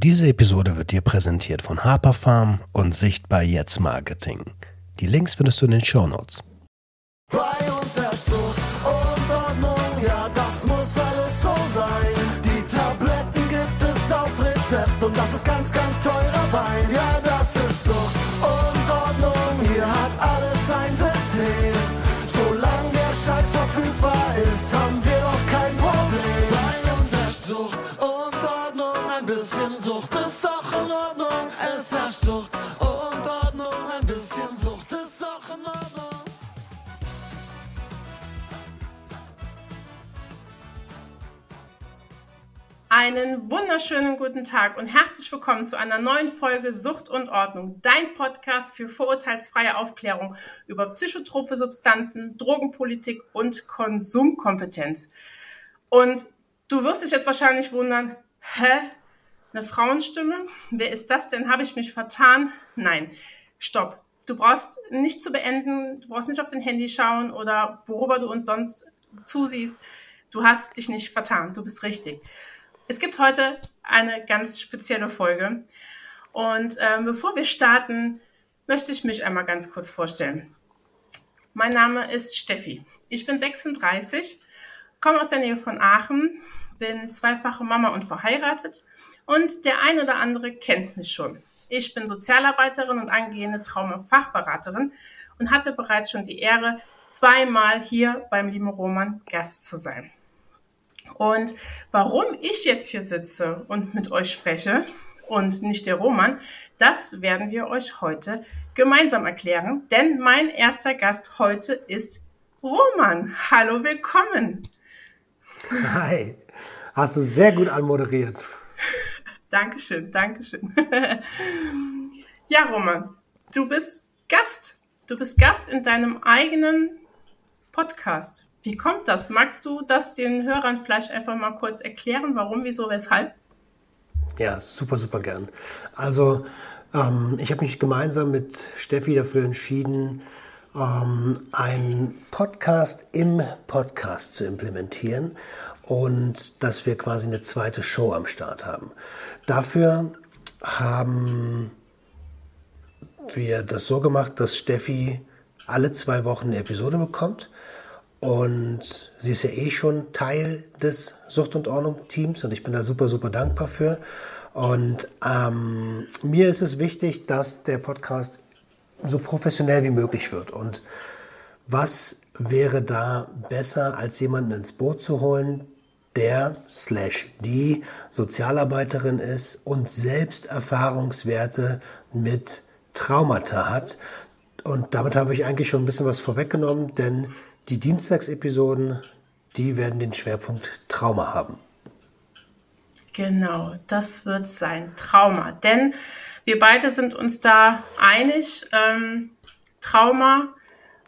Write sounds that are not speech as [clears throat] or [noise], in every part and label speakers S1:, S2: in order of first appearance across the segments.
S1: Diese Episode wird dir präsentiert von Harper Farm und Sichtbar Jetzt Marketing. Die Links findest du in den Show Notes.
S2: Bei uns herrscht Zucht und Ordnung, ja, das muss alles so sein. Die Tabletten gibt es auf Rezept und das ist ganz, ganz teurer
S3: Einen wunderschönen guten Tag und herzlich willkommen zu einer neuen Folge Sucht und Ordnung, dein Podcast für vorurteilsfreie Aufklärung über psychotrope Substanzen, Drogenpolitik und Konsumkompetenz. Und du wirst dich jetzt wahrscheinlich wundern, hä? Eine Frauenstimme? Wer ist das denn? Habe ich mich vertan? Nein, stopp. Du brauchst nicht zu beenden, du brauchst nicht auf dein Handy schauen oder worüber du uns sonst zusiehst. Du hast dich nicht vertan, du bist richtig. Es gibt heute eine ganz spezielle Folge. Und ähm, bevor wir starten, möchte ich mich einmal ganz kurz vorstellen. Mein Name ist Steffi. Ich bin 36, komme aus der Nähe von Aachen, bin zweifache Mama und verheiratet und der ein oder andere kennt mich schon. Ich bin Sozialarbeiterin und angehende Traumafachberaterin und hatte bereits schon die Ehre, zweimal hier beim lieben Roman Gast zu sein. Und warum ich jetzt hier sitze und mit euch spreche und nicht der Roman, das werden wir euch heute gemeinsam erklären. Denn mein erster Gast heute ist Roman. Hallo, willkommen.
S4: Hi, hast du sehr gut anmoderiert. [laughs]
S3: Dankeschön, Dankeschön. [laughs] ja, Roman, du bist Gast. Du bist Gast in deinem eigenen Podcast. Wie kommt das? Magst du das den Hörern vielleicht einfach mal kurz erklären, warum, wieso, weshalb?
S4: Ja, super, super gern. Also, ähm, ich habe mich gemeinsam mit Steffi dafür entschieden, ähm, einen Podcast im Podcast zu implementieren und dass wir quasi eine zweite Show am Start haben. Dafür haben wir das so gemacht, dass Steffi alle zwei Wochen eine Episode bekommt. Und sie ist ja eh schon Teil des Sucht- und Ordnung-Teams und ich bin da super, super dankbar für. Und ähm, mir ist es wichtig, dass der Podcast so professionell wie möglich wird. Und was wäre da besser, als jemanden ins Boot zu holen, der slash die Sozialarbeiterin ist und selbst Erfahrungswerte mit Traumata hat. Und damit habe ich eigentlich schon ein bisschen was vorweggenommen, denn die Dienstagsepisoden, die werden den Schwerpunkt Trauma haben.
S3: Genau, das wird sein Trauma. Denn wir beide sind uns da einig, ähm, Trauma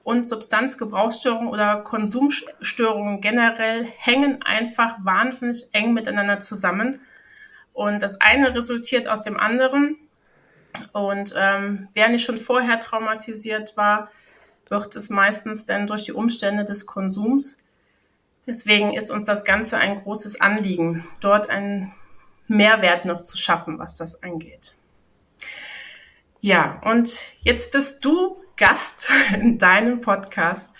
S3: und Substanzgebrauchsstörungen oder Konsumstörungen generell hängen einfach wahnsinnig eng miteinander zusammen. Und das eine resultiert aus dem anderen. Und ähm, wer nicht schon vorher traumatisiert war, wird es meistens dann durch die Umstände des Konsums. Deswegen ist uns das Ganze ein großes Anliegen, dort einen Mehrwert noch zu schaffen, was das angeht. Ja, und jetzt bist du Gast [laughs] in deinem Podcast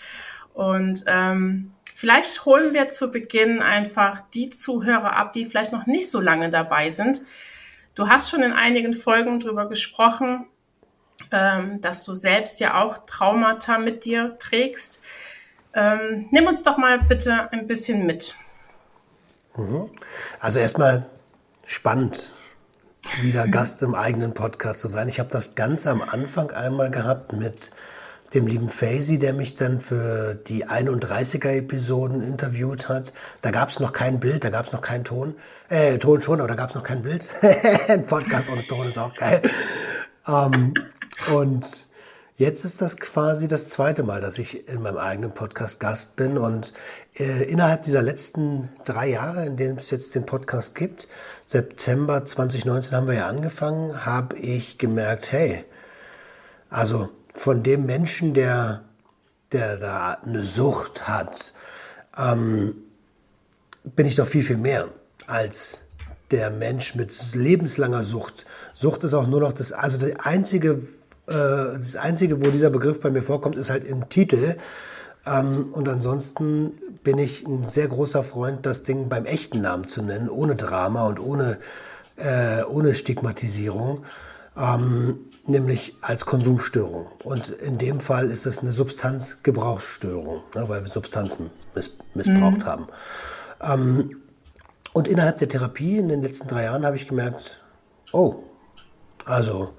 S3: und ähm, vielleicht holen wir zu Beginn einfach die Zuhörer ab, die vielleicht noch nicht so lange dabei sind. Du hast schon in einigen Folgen darüber gesprochen, ähm, dass du selbst ja auch Traumata mit dir trägst. Ähm, nimm uns doch mal bitte ein bisschen mit.
S4: Also erstmal spannend, wieder Gast im eigenen Podcast zu sein. Ich habe das ganz am Anfang einmal gehabt mit dem lieben Faisy, der mich dann für die 31er-Episoden interviewt hat. Da gab es noch kein Bild, da gab es noch keinen Ton. Äh, Ton schon, aber da gab es noch kein Bild. [laughs] Ein Podcast ohne Ton ist auch geil. Ähm, und jetzt ist das quasi das zweite Mal, dass ich in meinem eigenen Podcast Gast bin. Und äh, innerhalb dieser letzten drei Jahre, in denen es jetzt den Podcast gibt, September 2019 haben wir ja angefangen, habe ich gemerkt, hey, also von dem Menschen, der, der da eine Sucht hat, ähm, bin ich doch viel, viel mehr als der Mensch mit lebenslanger Sucht. Sucht ist auch nur noch das, also die einzige, das einzige, wo dieser Begriff bei mir vorkommt, ist halt im Titel. Ähm, und ansonsten bin ich ein sehr großer Freund, das Ding beim echten Namen zu nennen, ohne Drama und ohne, äh, ohne Stigmatisierung, ähm, nämlich als Konsumstörung. Und in dem Fall ist es eine Substanzgebrauchsstörung, ne, weil wir Substanzen miss missbraucht mhm. haben. Ähm, und innerhalb der Therapie in den letzten drei Jahren habe ich gemerkt, oh, also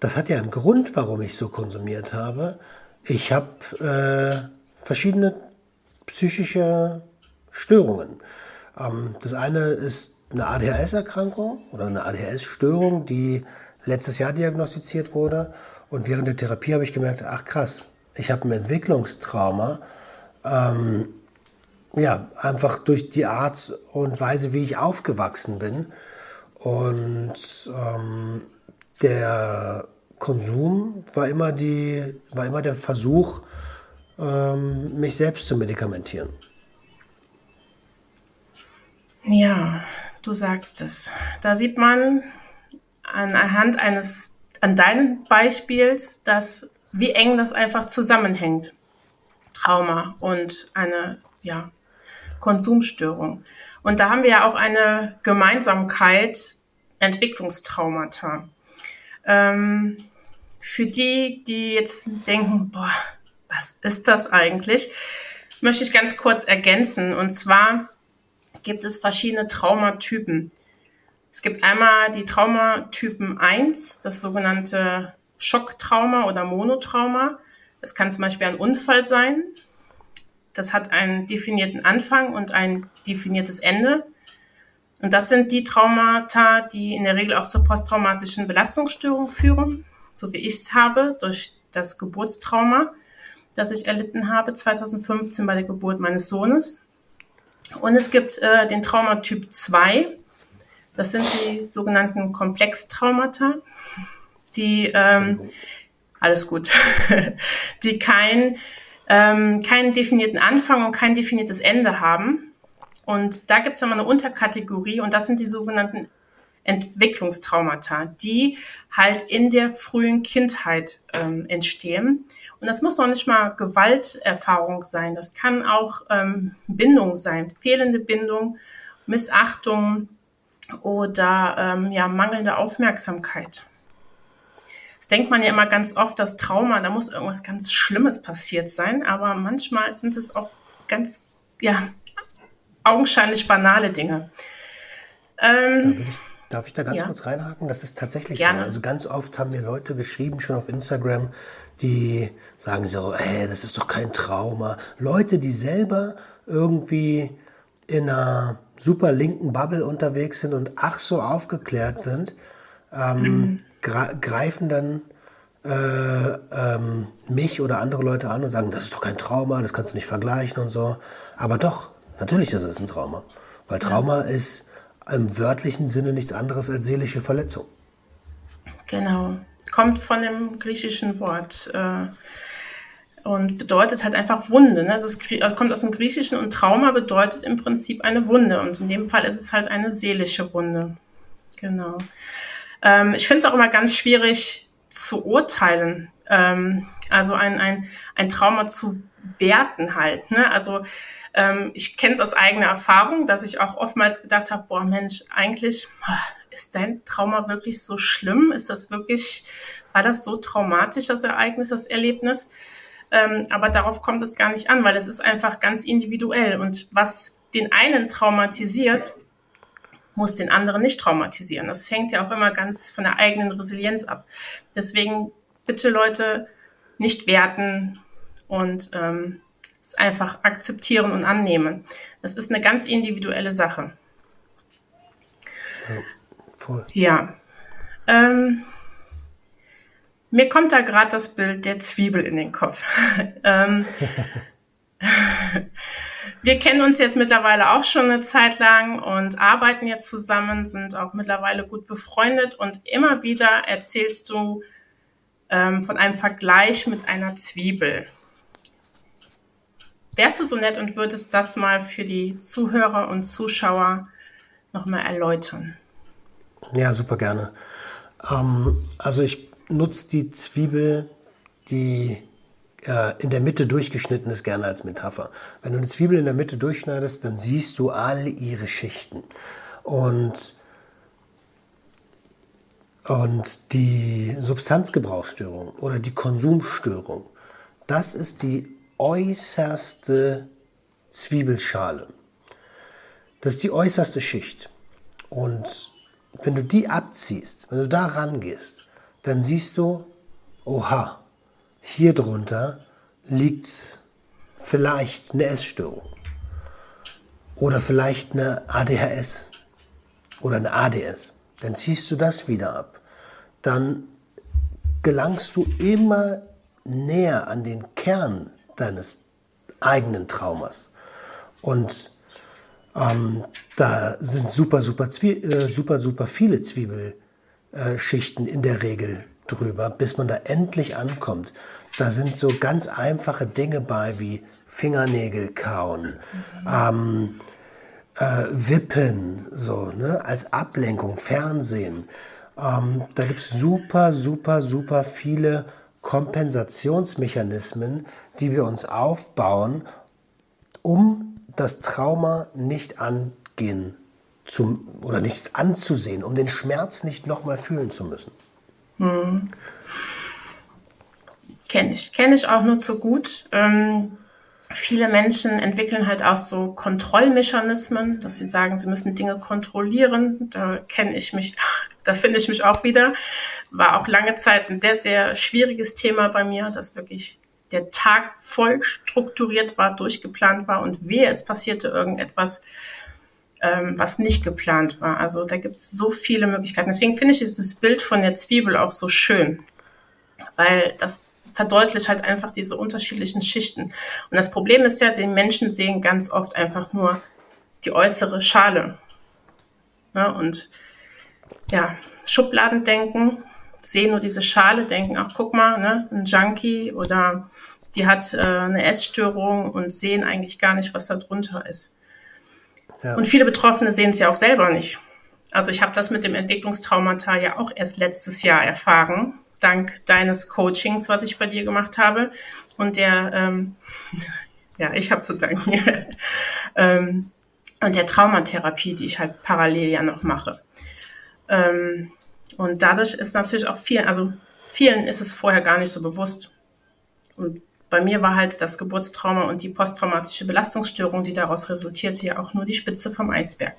S4: das hat ja einen Grund, warum ich so konsumiert habe. Ich habe äh, verschiedene psychische Störungen. Ähm, das eine ist eine ADHS-Erkrankung oder eine ADHS-Störung, die letztes Jahr diagnostiziert wurde. Und während der Therapie habe ich gemerkt, ach krass, ich habe ein Entwicklungstrauma. Ähm, ja, einfach durch die Art und Weise, wie ich aufgewachsen bin. Und ähm, der Konsum war immer, die, war immer der Versuch, ähm, mich selbst zu medikamentieren.
S3: Ja, du sagst es. Da sieht man anhand eines, an deinem Beispiels, dass wie eng das einfach zusammenhängt. Trauma und eine ja, Konsumstörung. Und da haben wir ja auch eine Gemeinsamkeit, Entwicklungstraumata. Ähm, für die, die jetzt denken, boah, was ist das eigentlich, möchte ich ganz kurz ergänzen. Und zwar gibt es verschiedene Traumatypen. Es gibt einmal die Traumatypen 1, das sogenannte Schocktrauma oder Monotrauma. Das kann zum Beispiel ein Unfall sein. Das hat einen definierten Anfang und ein definiertes Ende. Und das sind die Traumata, die in der Regel auch zur posttraumatischen Belastungsstörung führen, so wie ich es habe, durch das Geburtstrauma, das ich erlitten habe 2015 bei der Geburt meines Sohnes. Und es gibt äh, den Traumatyp 2. Das sind die sogenannten Komplextraumata, die ähm, alles gut, [laughs] die kein ähm, keinen definierten Anfang und kein definiertes Ende haben. Und da gibt es nochmal eine Unterkategorie und das sind die sogenannten Entwicklungstraumata, die halt in der frühen Kindheit ähm, entstehen. Und das muss noch nicht mal Gewalterfahrung sein, das kann auch ähm, Bindung sein, fehlende Bindung, Missachtung oder ähm, ja, mangelnde Aufmerksamkeit. Das denkt man ja immer ganz oft, das Trauma, da muss irgendwas ganz Schlimmes passiert sein, aber manchmal sind es auch ganz, ja, augenscheinlich banale Dinge.
S4: Ähm, darf ich da ganz ja. kurz reinhaken? Das ist tatsächlich Gerne. so. Also ganz oft haben mir Leute geschrieben, schon auf Instagram, die sagen so, hey, das ist doch kein Trauma. Leute, die selber irgendwie in einer super linken Bubble unterwegs sind und ach so aufgeklärt sind, ähm, mhm greifen dann äh, ähm, mich oder andere Leute an und sagen, das ist doch kein Trauma, das kannst du nicht vergleichen und so. Aber doch, natürlich ist es ein Trauma. Weil Trauma ist im wörtlichen Sinne nichts anderes als seelische Verletzung.
S3: Genau. Kommt von dem griechischen Wort äh, und bedeutet halt einfach Wunde. Ne? Also es kommt aus dem Griechischen und Trauma bedeutet im Prinzip eine Wunde. Und in dem Fall ist es halt eine seelische Wunde. Genau. Ähm, ich finde es auch immer ganz schwierig zu urteilen. Ähm, also ein, ein, ein Trauma zu werten halt. Ne? Also ähm, ich kenne es aus eigener Erfahrung, dass ich auch oftmals gedacht habe, boah Mensch, eigentlich ist dein Trauma wirklich so schlimm? Ist das wirklich, war das so traumatisch, das Ereignis, das Erlebnis? Ähm, aber darauf kommt es gar nicht an, weil es ist einfach ganz individuell. Und was den einen traumatisiert, muss den anderen nicht traumatisieren. Das hängt ja auch immer ganz von der eigenen Resilienz ab. Deswegen bitte Leute nicht werten und ähm, es einfach akzeptieren und annehmen. Das ist eine ganz individuelle Sache. Ja, voll. Ja. Ähm, mir kommt da gerade das Bild der Zwiebel in den Kopf. [laughs] ähm, [laughs] wir kennen uns jetzt mittlerweile auch schon eine Zeit lang und arbeiten jetzt zusammen, sind auch mittlerweile gut befreundet und immer wieder erzählst du ähm, von einem Vergleich mit einer Zwiebel. Wärst du so nett und würdest das mal für die Zuhörer und Zuschauer nochmal erläutern?
S4: Ja, super gerne. Ähm, also ich nutze die Zwiebel, die äh, in der Mitte durchgeschnitten ist, gerne als Metapher. Wenn du eine Zwiebel in der Mitte durchschneidest, dann siehst du all ihre Schichten. Und, und die Substanzgebrauchsstörung oder die Konsumstörung, das ist die äußerste Zwiebelschale. Das ist die äußerste Schicht. Und wenn du die abziehst, wenn du da rangehst, dann siehst du, oha, hier drunter liegt vielleicht eine Essstörung oder vielleicht eine ADHS oder eine ADS. Dann ziehst du das wieder ab. Dann gelangst du immer näher an den Kern deines eigenen Traumas. Und ähm, da sind super, super, äh, super, super viele Zwiebelschichten in der Regel drüber, bis man da endlich ankommt. Da sind so ganz einfache Dinge bei wie Fingernägel kauen, ähm, äh, Wippen, so, ne, als Ablenkung, Fernsehen. Ähm, da gibt es super, super, super viele Kompensationsmechanismen, die wir uns aufbauen, um das Trauma nicht angehen zum, oder nicht anzusehen, um den Schmerz nicht nochmal fühlen zu müssen. Hm.
S3: Kenne ich. Kenne ich auch nur zu gut. Ähm, viele Menschen entwickeln halt auch so Kontrollmechanismen, dass sie sagen, sie müssen Dinge kontrollieren. Da kenne ich mich, [laughs] da finde ich mich auch wieder. War auch lange Zeit ein sehr, sehr schwieriges Thema bei mir, dass wirklich der Tag voll strukturiert war, durchgeplant war und wehe, es passierte irgendetwas, ähm, was nicht geplant war. Also da gibt es so viele Möglichkeiten. Deswegen finde ich dieses Bild von der Zwiebel auch so schön, weil das verdeutlicht halt einfach diese unterschiedlichen Schichten. Und das Problem ist ja, die Menschen sehen ganz oft einfach nur die äußere Schale. Ja, und ja, Schubladendenken sehen nur diese Schale, denken, ach guck mal, ne, ein Junkie oder die hat äh, eine Essstörung und sehen eigentlich gar nicht, was da drunter ist. Ja. Und viele Betroffene sehen es ja auch selber nicht. Also ich habe das mit dem Entwicklungstraumata ja auch erst letztes Jahr erfahren, dank deines Coachings, was ich bei dir gemacht habe. Und der, ähm, [laughs] ja, ich habe zu danken. [laughs] ähm, und der Traumatherapie, die ich halt parallel ja noch mache. Ähm, und dadurch ist natürlich auch vielen, also vielen ist es vorher gar nicht so bewusst. Und bei mir war halt das Geburtstrauma und die posttraumatische Belastungsstörung, die daraus resultierte, ja auch nur die Spitze vom Eisberg.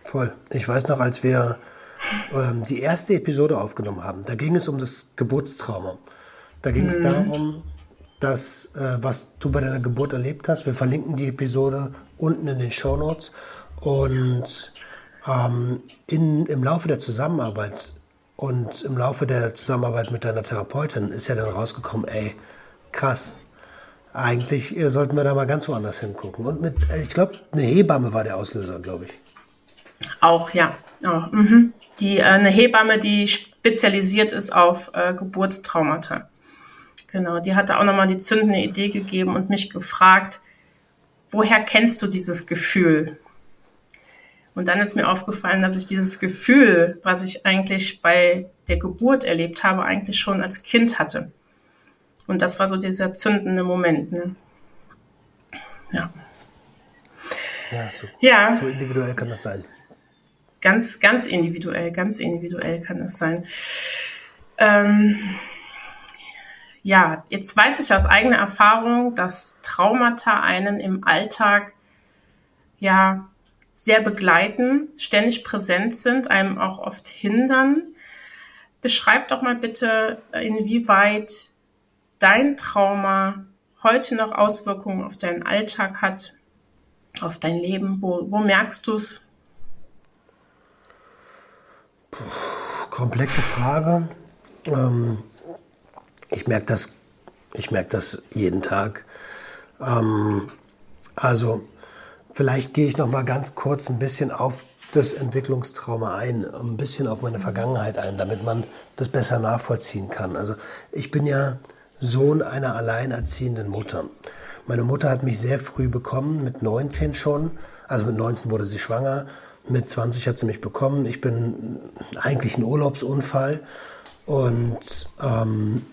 S4: Voll. Ich weiß noch, als wir ähm, die erste Episode aufgenommen haben, da ging es um das Geburtstrauma. Da ging es mhm. darum, dass, äh, was du bei deiner Geburt erlebt hast. Wir verlinken die Episode unten in den Show Notes. Und ähm, in, im Laufe der Zusammenarbeit und im Laufe der Zusammenarbeit mit deiner Therapeutin ist ja dann rausgekommen, ey, krass. Eigentlich äh, sollten wir da mal ganz woanders hingucken. Und mit, äh, ich glaube, eine Hebamme war der Auslöser, glaube ich.
S3: Auch, ja. Oh, mhm. Die, äh, eine Hebamme, die spezialisiert ist auf äh, Geburtstraumata. Genau, die hatte auch nochmal die zündende Idee gegeben und mich gefragt, woher kennst du dieses Gefühl? Und dann ist mir aufgefallen, dass ich dieses Gefühl, was ich eigentlich bei der Geburt erlebt habe, eigentlich schon als Kind hatte. Und das war so dieser zündende Moment. Ne? Ja.
S4: Ja so, ja. so individuell kann das sein.
S3: Ganz, ganz individuell, ganz individuell kann das sein. Ähm, ja, jetzt weiß ich aus eigener Erfahrung, dass Traumata einen im Alltag ja sehr begleiten, ständig präsent sind, einem auch oft hindern. Beschreib doch mal bitte, inwieweit dein Trauma heute noch Auswirkungen auf deinen Alltag hat, auf dein Leben. Wo, wo merkst du es?
S4: Komplexe Frage. Ähm, ich merke das, ich merke das jeden Tag. Ähm, also Vielleicht gehe ich noch mal ganz kurz ein bisschen auf das Entwicklungstrauma ein, ein bisschen auf meine Vergangenheit ein, damit man das besser nachvollziehen kann. Also ich bin ja Sohn einer alleinerziehenden Mutter. Meine Mutter hat mich sehr früh bekommen, mit 19 schon, Also mit 19 wurde sie schwanger, mit 20 hat sie mich bekommen. Ich bin eigentlich ein Urlaubsunfall. Und ähm,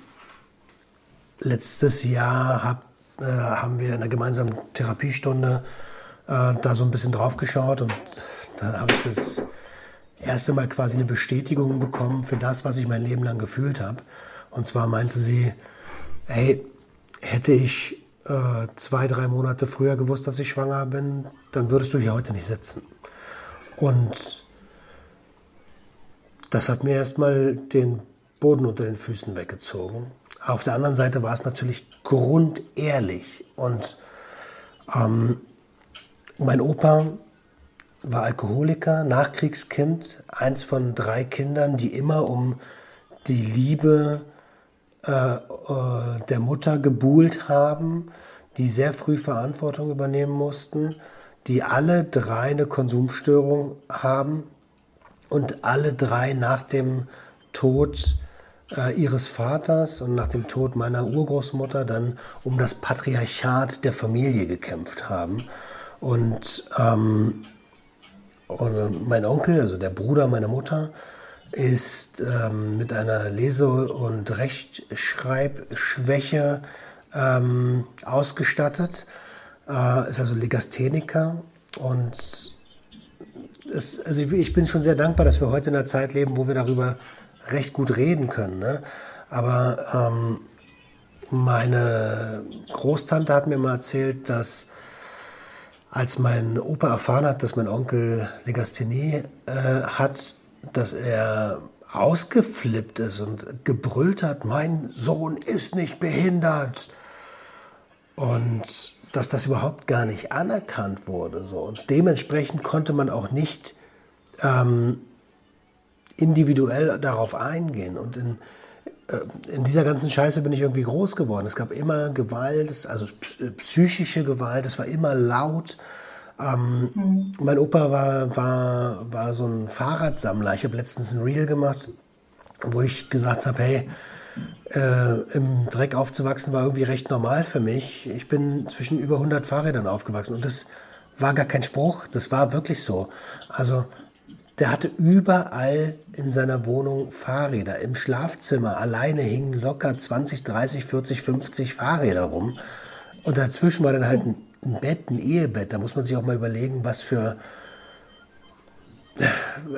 S4: letztes Jahr hab, äh, haben wir in einer gemeinsamen Therapiestunde äh, da so ein bisschen drauf geschaut und da habe ich das erste Mal quasi eine Bestätigung bekommen für das, was ich mein Leben lang gefühlt habe. Und zwar meinte sie, hey, hätte ich äh, zwei, drei Monate früher gewusst, dass ich schwanger bin, dann würdest du hier heute nicht sitzen. Und das hat mir erstmal den Boden unter den Füßen weggezogen. Auf der anderen Seite war es natürlich grundehrlich. Und ähm, mein Opa war Alkoholiker, Nachkriegskind, eins von drei Kindern, die immer um die Liebe äh, äh, der Mutter gebuhlt haben, die sehr früh Verantwortung übernehmen mussten, die alle drei eine Konsumstörung haben und alle drei nach dem Tod äh, ihres Vaters und nach dem Tod meiner Urgroßmutter dann um das Patriarchat der Familie gekämpft haben. Und, ähm, und mein Onkel, also der Bruder meiner Mutter, ist ähm, mit einer Lese- und Rechtschreibschwäche ähm, ausgestattet, äh, ist also Legastheniker und es, also ich, ich bin schon sehr dankbar, dass wir heute in einer Zeit leben, wo wir darüber recht gut reden können. Ne? Aber ähm, meine Großtante hat mir mal erzählt, dass als mein Opa erfahren hat, dass mein Onkel Legasthenie äh, hat, dass er ausgeflippt ist und gebrüllt hat, mein Sohn ist nicht behindert. Und dass das überhaupt gar nicht anerkannt wurde. So. Und dementsprechend konnte man auch nicht ähm, individuell darauf eingehen. Und in, äh, in dieser ganzen Scheiße bin ich irgendwie groß geworden. Es gab immer Gewalt, also psychische Gewalt, es war immer laut. Ähm, mhm. Mein Opa war, war, war so ein Fahrradsammler. Ich habe letztens ein Reel gemacht, wo ich gesagt habe, hey, äh, im Dreck aufzuwachsen war irgendwie recht normal für mich. Ich bin zwischen über 100 Fahrrädern aufgewachsen und das war gar kein Spruch, das war wirklich so. Also der hatte überall in seiner Wohnung Fahrräder. Im Schlafzimmer alleine hingen locker 20, 30, 40, 50 Fahrräder rum. Und dazwischen war dann halt ein, ein Bett, ein Ehebett. Da muss man sich auch mal überlegen, was für.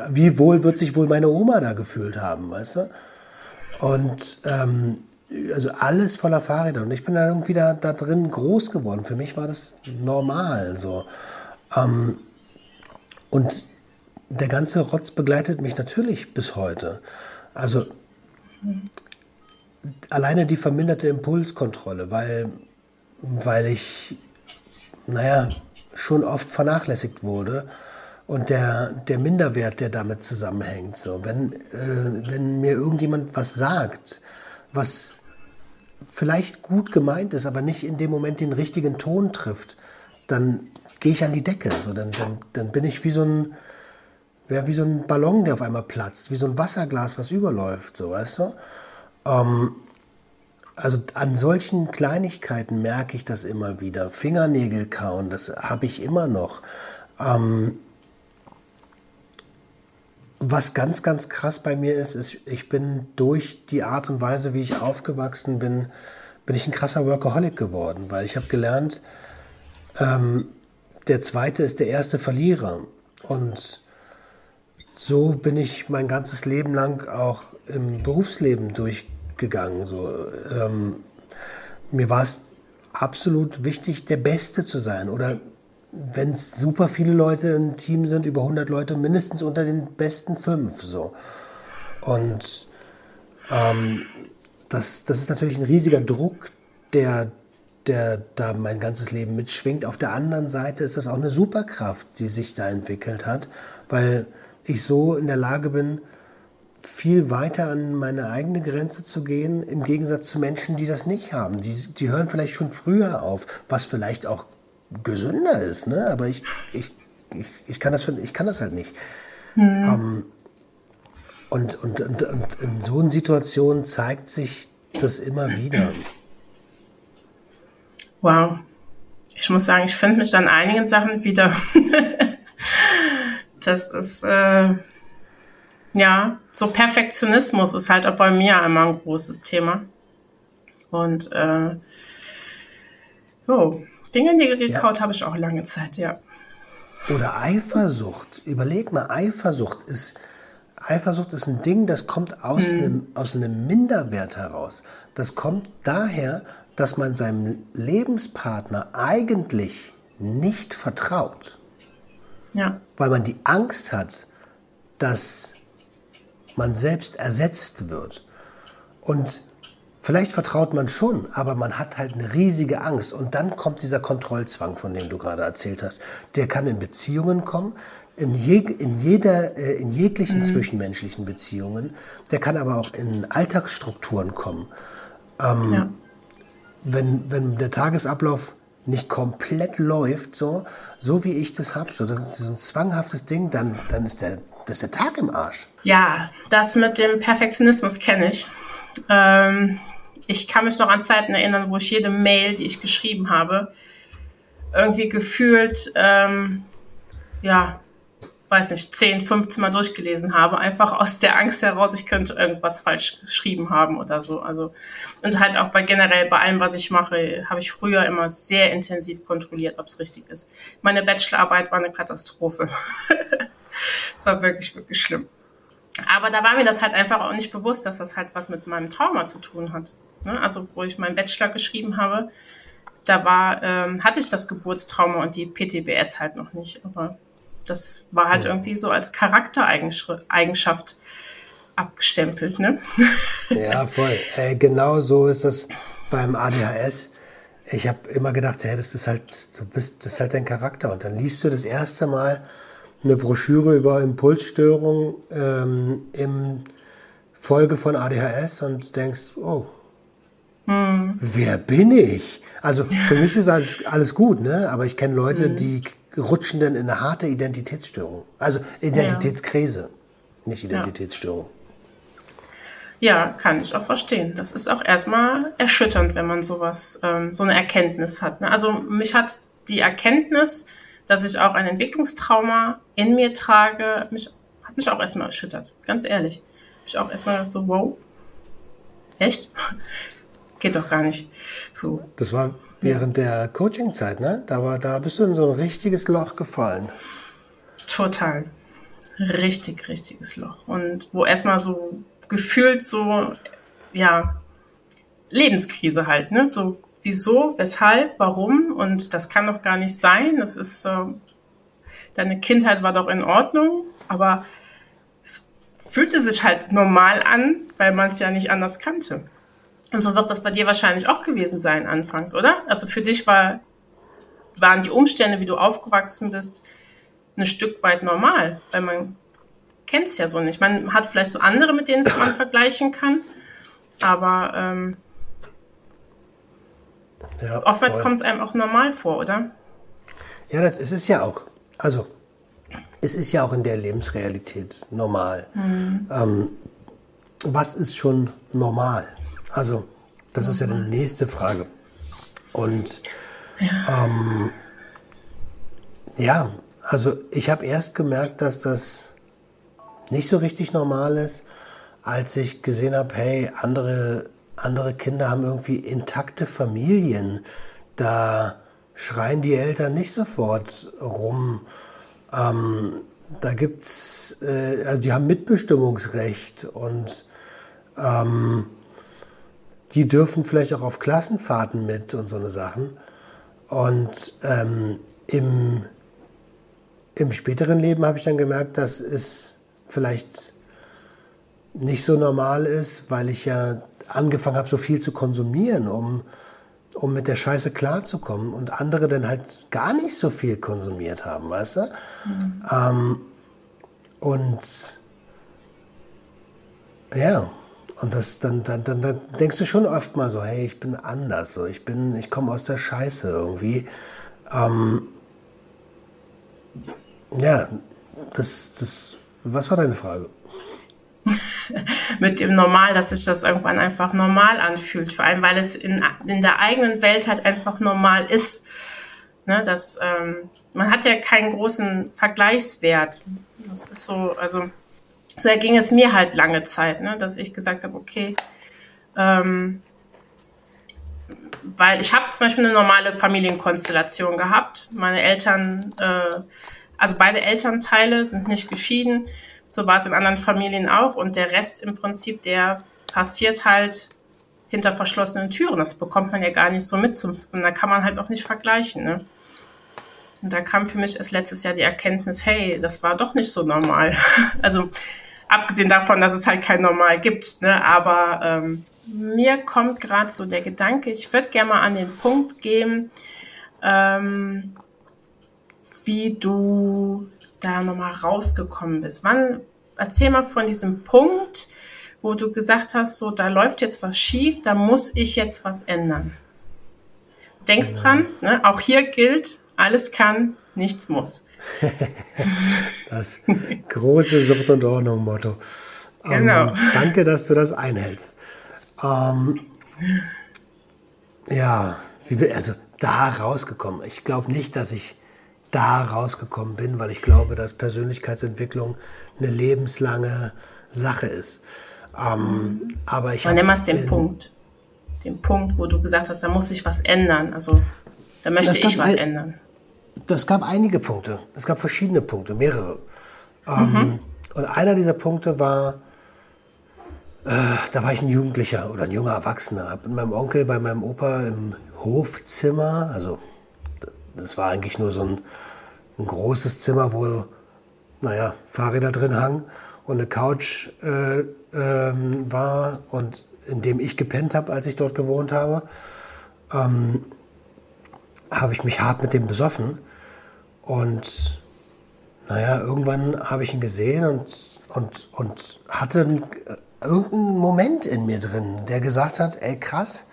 S4: Wie wohl wird sich wohl meine Oma da gefühlt haben, weißt du? Und ähm, also alles voller Fahrräder. Und ich bin dann irgendwie da, da drin groß geworden. Für mich war das normal so. Ähm, und der ganze Rotz begleitet mich natürlich bis heute. Also alleine die verminderte Impulskontrolle, weil, weil ich, naja, schon oft vernachlässigt wurde und der, der Minderwert, der damit zusammenhängt. So, wenn, äh, wenn mir irgendjemand was sagt, was vielleicht gut gemeint ist, aber nicht in dem Moment den richtigen Ton trifft, dann gehe ich an die Decke. So, dann, dann, dann bin ich wie so ein, wäre wie so ein Ballon, der auf einmal platzt, wie so ein Wasserglas, was überläuft, so weißt du. Ähm, also an solchen Kleinigkeiten merke ich das immer wieder. Fingernägel kauen, das habe ich immer noch. Ähm, was ganz, ganz krass bei mir ist, ist, ich bin durch die Art und Weise, wie ich aufgewachsen bin, bin ich ein krasser Workaholic geworden, weil ich habe gelernt, ähm, der Zweite ist der erste Verlierer. Und so bin ich mein ganzes Leben lang auch im Berufsleben durchgegangen. So, ähm, mir war es absolut wichtig, der Beste zu sein oder wenn es super viele Leute im Team sind, über 100 Leute, mindestens unter den besten fünf. So. Und ähm, das, das ist natürlich ein riesiger Druck, der, der da mein ganzes Leben mitschwingt. Auf der anderen Seite ist das auch eine Superkraft, die sich da entwickelt hat, weil ich so in der Lage bin, viel weiter an meine eigene Grenze zu gehen, im Gegensatz zu Menschen, die das nicht haben. Die, die hören vielleicht schon früher auf, was vielleicht auch gesünder ist, ne? aber ich, ich, ich, ich, kann, das, ich kann das halt nicht. Mhm. Ähm, und, und, und, und in so einer Situation zeigt sich das immer wieder.
S3: Wow. ich muss sagen, ich finde mich an einigen Sachen wieder. [laughs] das ist, äh, ja, so Perfektionismus ist halt auch bei mir immer ein großes Thema. Und, äh, oh, Fingernägel gekaut ja. habe ich auch lange Zeit, ja.
S4: Oder Eifersucht. Überleg mal, Eifersucht ist, Eifersucht ist ein Ding, das kommt aus, hm. einem, aus einem Minderwert heraus. Das kommt daher, dass man seinem Lebenspartner eigentlich nicht vertraut.
S3: Ja.
S4: Weil man die Angst hat, dass man selbst ersetzt wird. Und vielleicht vertraut man schon, aber man hat halt eine riesige Angst. Und dann kommt dieser Kontrollzwang, von dem du gerade erzählt hast. Der kann in Beziehungen kommen, in, je, in, jeder, äh, in jeglichen mhm. zwischenmenschlichen Beziehungen. Der kann aber auch in Alltagsstrukturen kommen. Ähm, ja. wenn, wenn der Tagesablauf nicht komplett läuft, so, so wie ich das habe, so, das ist so ein zwanghaftes Ding, dann, dann ist, der, ist der Tag im Arsch.
S3: Ja, das mit dem Perfektionismus kenne ich. Ähm, ich kann mich noch an Zeiten erinnern, wo ich jede Mail, die ich geschrieben habe, irgendwie gefühlt, ähm, ja, weiß nicht, 10, 15 Mal durchgelesen habe, einfach aus der Angst heraus, ich könnte irgendwas falsch geschrieben haben oder so. Also, und halt auch bei generell bei allem, was ich mache, habe ich früher immer sehr intensiv kontrolliert, ob es richtig ist. Meine Bachelorarbeit war eine Katastrophe. [laughs] Es war wirklich, wirklich schlimm. Aber da war mir das halt einfach auch nicht bewusst, dass das halt was mit meinem Trauma zu tun hat. Ne? Also, wo ich meinen Bachelor geschrieben habe, da war, ähm, hatte ich das Geburtstrauma und die PTBS halt noch nicht. Aber das war halt ja. irgendwie so als Charaktereigenschaft abgestempelt, ne? [laughs]
S4: Ja, voll. Äh, genau so ist es beim ADHS. Ich habe immer gedacht, hey, das ist halt, du bist, das ist halt dein Charakter. Und dann liest du das erste Mal eine Broschüre über Impulsstörung ähm, im Folge von ADHS und denkst, oh, hm. wer bin ich? Also für mich ist alles, alles gut, ne? Aber ich kenne Leute, hm. die rutschen dann in eine harte Identitätsstörung. Also Identitätskrise, ja. nicht Identitätsstörung.
S3: Ja. kann ich auch verstehen. Das ist auch erstmal erschütternd, wenn man sowas, ähm, so eine Erkenntnis hat. Ne? Also mich hat die Erkenntnis, dass ich auch ein Entwicklungstrauma in mir trage, mich, hat mich auch erstmal erschüttert. Ganz ehrlich. Hab ich auch erstmal gedacht so, wow, echt? Geht doch gar nicht. So.
S4: Das war während der Coaching-Zeit, ne? Da, war, da bist du in so ein richtiges Loch gefallen.
S3: Total. Richtig, richtiges Loch. Und wo erstmal so gefühlt so, ja, Lebenskrise halt, ne? So, wieso, weshalb, warum? Und das kann doch gar nicht sein. Das ist so, deine Kindheit war doch in Ordnung, aber es fühlte sich halt normal an, weil man es ja nicht anders kannte. Und so wird das bei dir wahrscheinlich auch gewesen sein anfangs, oder? Also für dich war, waren die Umstände, wie du aufgewachsen bist, ein Stück weit normal, weil man kennt es ja so nicht. Man hat vielleicht so andere, mit denen man [coughs] vergleichen kann, aber ähm, ja, oftmals kommt es einem auch normal vor, oder?
S4: Ja, das, es ist ja auch, also es ist ja auch in der Lebensrealität normal. Mhm. Ähm, was ist schon normal? Also, das ist ja die nächste Frage. Und ja, ähm, ja also ich habe erst gemerkt, dass das nicht so richtig normal ist, als ich gesehen habe, hey, andere, andere Kinder haben irgendwie intakte Familien. Da schreien die Eltern nicht sofort rum. Ähm, da gibt's, äh, also die haben Mitbestimmungsrecht und ähm, die dürfen vielleicht auch auf Klassenfahrten mit und so eine Sachen. Und ähm, im, im späteren Leben habe ich dann gemerkt, dass es vielleicht nicht so normal ist, weil ich ja angefangen habe, so viel zu konsumieren, um, um mit der Scheiße klarzukommen und andere dann halt gar nicht so viel konsumiert haben, weißt du? Mhm. Ähm, und ja, und das, dann, dann, dann, dann denkst du schon oft mal so, hey, ich bin anders, so, ich ich komme aus der Scheiße irgendwie. Ähm, ja, das, das, was war deine Frage? [laughs]
S3: mit dem Normal, dass sich das irgendwann einfach normal anfühlt. Vor allem, weil es in, in der eigenen Welt halt einfach normal ist. Ne, das, ähm, man hat ja keinen großen Vergleichswert. Das ist so, also so erging es mir halt lange Zeit, ne, dass ich gesagt habe, okay, ähm, weil ich habe zum Beispiel eine normale Familienkonstellation gehabt. Meine Eltern, äh, also beide Elternteile sind nicht geschieden. So war es in anderen Familien auch. Und der Rest im Prinzip, der passiert halt hinter verschlossenen Türen. Das bekommt man ja gar nicht so mit. Und da kann man halt auch nicht vergleichen. Ne? Und da kam für mich erst letztes Jahr die Erkenntnis, hey, das war doch nicht so normal. [laughs] Also abgesehen davon, dass es halt kein Normal gibt. Ne? Aber ähm, mir kommt gerade so der Gedanke, ich würde gerne mal an den Punkt gehen, ähm, wie du da nochmal rausgekommen bist. Wann, erzähl mal von diesem Punkt, wo du gesagt hast, so, da läuft jetzt was schief, da muss ich jetzt was ändern. Denkst genau. dran, ne? auch hier gilt, alles kann, nichts muss. [laughs]
S4: das große Sucht und Ordnung Motto. Genau. Ähm, danke, dass du das einhältst. Ähm, ja, wie, also da rausgekommen. Ich glaube nicht, dass ich da rausgekommen bin, weil ich glaube, dass Persönlichkeitsentwicklung eine lebenslange Sache ist. Ähm, aber ich
S3: Nimm mal den Punkt. Den Punkt, wo du gesagt hast, da muss sich was ändern. Also da möchte ich was ein, ändern.
S4: Das gab einige Punkte. Es gab verschiedene Punkte, mehrere. Ähm, mhm. Und einer dieser Punkte war, äh, da war ich ein Jugendlicher oder ein junger Erwachsener. Hab mit meinem Onkel bei meinem Opa im Hofzimmer, also das war eigentlich nur so ein, ein großes Zimmer, wo, naja, Fahrräder drin hangen und eine Couch äh, ähm, war und in dem ich gepennt habe, als ich dort gewohnt habe, ähm, habe ich mich hart mit dem besoffen. Und naja, irgendwann habe ich ihn gesehen und, und, und hatte einen, irgendeinen Moment in mir drin, der gesagt hat, ey krass,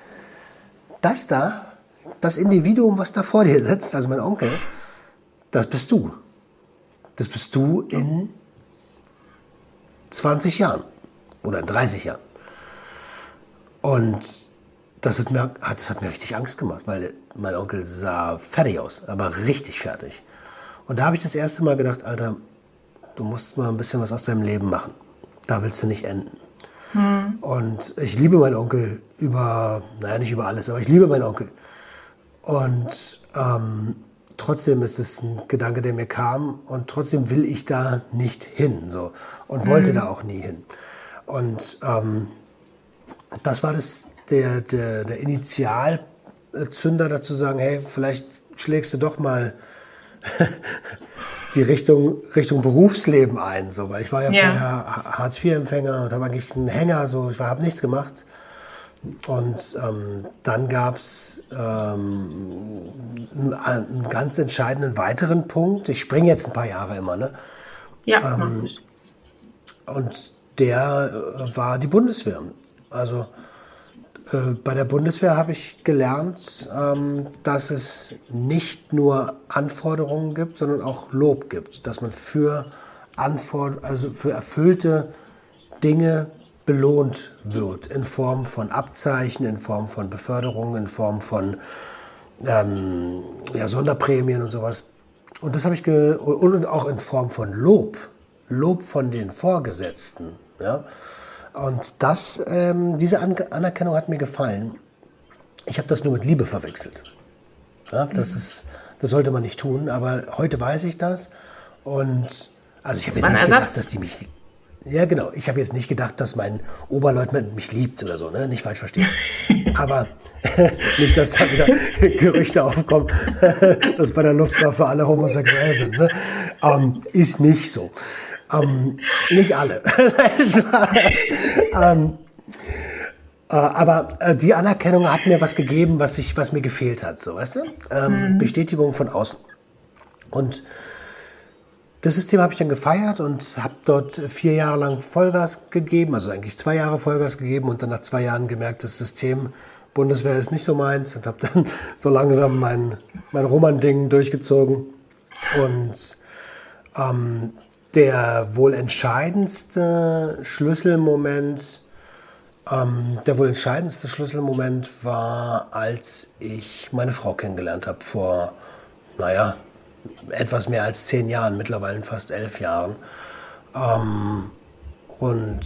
S4: das da, das Individuum, was da vor dir sitzt, also mein Onkel, das bist du. Das bist du in 20 Jahren oder in 30 Jahren. Und das hat, mir, das hat mir richtig Angst gemacht, weil mein Onkel sah fertig aus, aber richtig fertig. Und da habe ich das erste Mal gedacht, Alter, du musst mal ein bisschen was aus deinem Leben machen. Da willst du nicht enden. Hm. Und ich liebe meinen Onkel über, naja, nicht über alles, aber ich liebe meinen Onkel. Und ähm, trotzdem ist es ein Gedanke, der mir kam und trotzdem will ich da nicht hin so und wollte mhm. da auch nie hin. Und ähm, das war das, der, der, der Initialzünder dazu sagen, hey, vielleicht schlägst du doch mal [laughs] die Richtung, Richtung Berufsleben ein. So, weil ich war ja, ja. vorher Hartz-IV-Empfänger und habe eigentlich einen Hänger, so, ich habe nichts gemacht. Und ähm, dann gab es ähm, einen, ganz entscheidenden weiteren Punkt. Ich springe jetzt ein paar Jahre immer, ne?
S3: Ja, ähm,
S4: Und der äh, war die Bundeswehr. Also bei der Bundeswehr habe ich gelernt, ähm, dass es nicht nur Anforderungen gibt, sondern auch Lob gibt. Dass man für, Anfor also für erfüllte Dinge belohnt wird in Form von Abzeichen, in Form von Beförderungen, in Form von ähm, ja, Sonderprämien und sowas. Und das habe ich und auch in Form von Lob, Lob von den Vorgesetzten. Ja? Und das, ähm, diese An Anerkennung hat mir gefallen. Ich habe das nur mit Liebe verwechselt. Ja, das, mhm. ist, das sollte man nicht tun, aber heute weiß ich das. Und also ich habe nicht gedacht, dass die mich ja, genau. Ich habe jetzt nicht gedacht, dass mein Oberleutnant mich liebt oder so, ne? Nicht falsch verstehen. [laughs] Aber [laughs] nicht, dass da wieder [laughs] Gerüchte aufkommen, dass bei der Luftwaffe alle homosexuell sind. Ne? Ähm, ist nicht so. Ähm, nicht alle. [laughs] ähm, äh, aber äh, die Anerkennung hat mir was gegeben, was, ich, was mir gefehlt hat, so, weißt du? Ähm, mhm. Bestätigung von außen. Und das System habe ich dann gefeiert und habe dort vier Jahre lang Vollgas gegeben, also eigentlich zwei Jahre Vollgas gegeben und dann nach zwei Jahren gemerkt, das System Bundeswehr ist nicht so meins und habe dann [laughs] so langsam mein, mein Roman-Ding durchgezogen. Und ähm, der wohl entscheidendste Schlüsselmoment, ähm, der wohl entscheidendste Schlüsselmoment war, als ich meine Frau kennengelernt habe vor naja, etwas mehr als zehn Jahren, mittlerweile fast elf Jahren. Ähm, und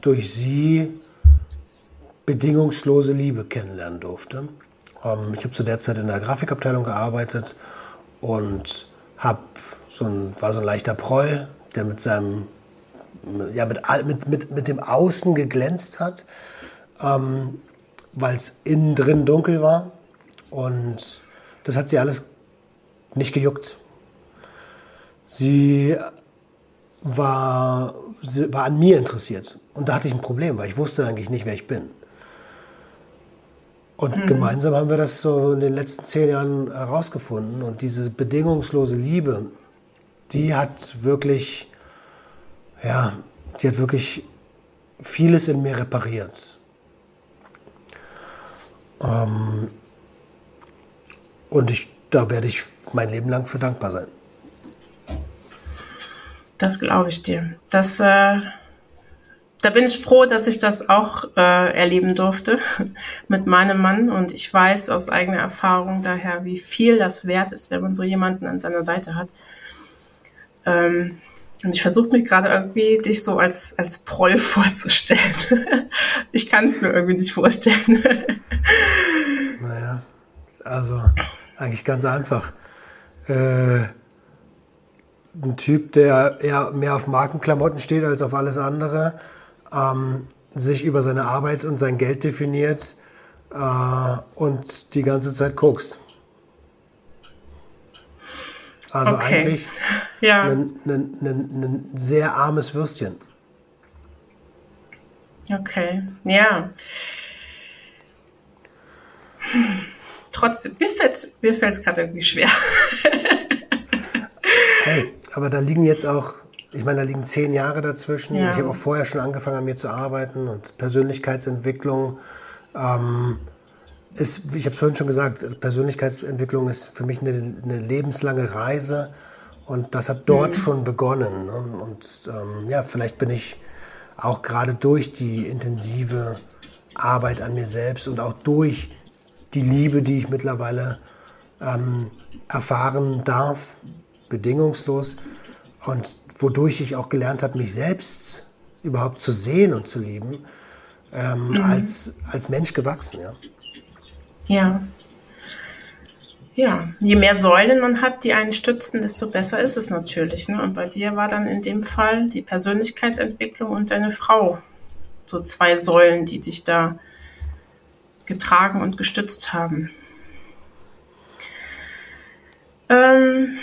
S4: durch sie bedingungslose Liebe kennenlernen durfte. Ähm, ich habe zu der Zeit in der Grafikabteilung gearbeitet und hab so ein, war so ein leichter Proll, der mit seinem ja, mit, mit, mit, mit dem Außen geglänzt hat, ähm, weil es innen drin dunkel war. Und das hat sie alles nicht gejuckt. Sie war, sie war an mir interessiert. Und da hatte ich ein Problem, weil ich wusste eigentlich nicht, wer ich bin. Und mhm. gemeinsam haben wir das so in den letzten zehn Jahren herausgefunden. Und diese bedingungslose Liebe, die hat wirklich, ja, die hat wirklich vieles in mir repariert. Ähm, und ich, da werde ich mein Leben lang für dankbar sein.
S3: Das glaube ich dir. Das, äh, da bin ich froh, dass ich das auch äh, erleben durfte [laughs] mit meinem Mann. Und ich weiß aus eigener Erfahrung daher, wie viel das wert ist, wenn man so jemanden an seiner Seite hat. Ähm, und ich versuche mich gerade irgendwie, dich so als, als Proll [laughs] vorzustellen. ich kann es mir irgendwie nicht vorstellen.
S4: naja, also eigentlich ganz einfach. Äh, ein Typ, der eher mehr auf Markenklamotten steht als auf alles andere, ähm, sich über seine Arbeit und sein Geld definiert äh, und die ganze Zeit guckst. Also okay. eigentlich [laughs] ja. ein, ein, ein, ein sehr armes Würstchen.
S3: Okay, ja. Trotzdem, mir fällt es mir gerade irgendwie schwer. [laughs]
S4: hey, aber da liegen jetzt auch, ich meine, da liegen zehn Jahre dazwischen. Ja. Ich habe auch vorher schon angefangen, an mir zu arbeiten und Persönlichkeitsentwicklung. Ähm, ist, ich habe es vorhin schon gesagt, Persönlichkeitsentwicklung ist für mich eine, eine lebenslange Reise und das hat dort mhm. schon begonnen. Ne? Und ähm, ja, vielleicht bin ich auch gerade durch die intensive Arbeit an mir selbst und auch durch die Liebe, die ich mittlerweile ähm, erfahren darf, bedingungslos und wodurch ich auch gelernt habe, mich selbst überhaupt zu sehen und zu lieben, ähm, mhm. als, als Mensch gewachsen. Ja.
S3: Ja. Ja, je mehr Säulen man hat, die einen stützen, desto besser ist es natürlich. Ne? Und bei dir war dann in dem Fall die Persönlichkeitsentwicklung und deine Frau so zwei Säulen, die dich da getragen und gestützt haben. Ähm,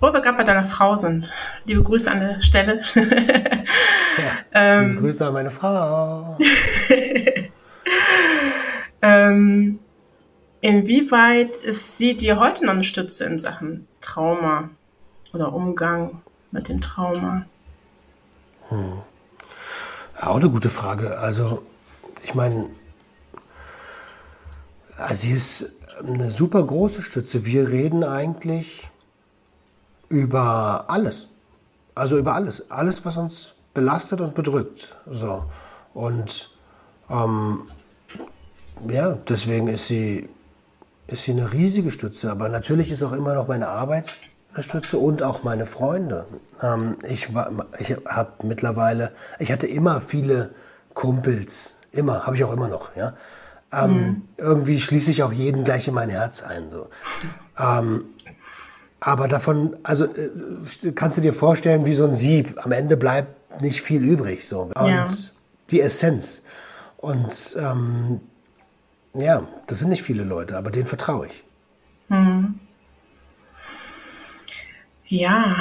S3: wo wir gerade bei deiner Frau sind. Liebe Grüße an der Stelle. [laughs]
S4: ja, ähm, Grüße an meine Frau. [laughs]
S3: Ähm, inwieweit ist sie dir heute noch eine Stütze in Sachen Trauma oder Umgang mit dem Trauma?
S4: Hm. Auch eine gute Frage. Also, ich meine, sie ist eine super große Stütze. Wir reden eigentlich über alles. Also über alles. Alles, was uns belastet und bedrückt. So. Und ähm, ja, deswegen ist sie, ist sie eine riesige Stütze. Aber natürlich ist auch immer noch meine Arbeit eine Stütze und auch meine Freunde. Ähm, ich ich habe mittlerweile, ich hatte immer viele Kumpels, immer, habe ich auch immer noch. Ja? Ähm, mhm. Irgendwie schließe ich auch jeden gleich in mein Herz ein. So. Ähm, aber davon, also äh, kannst du dir vorstellen, wie so ein Sieb. Am Ende bleibt nicht viel übrig. So. Und ja. die Essenz. Und ähm, ja, das sind nicht viele Leute, aber denen vertraue ich. Hm.
S3: Ja,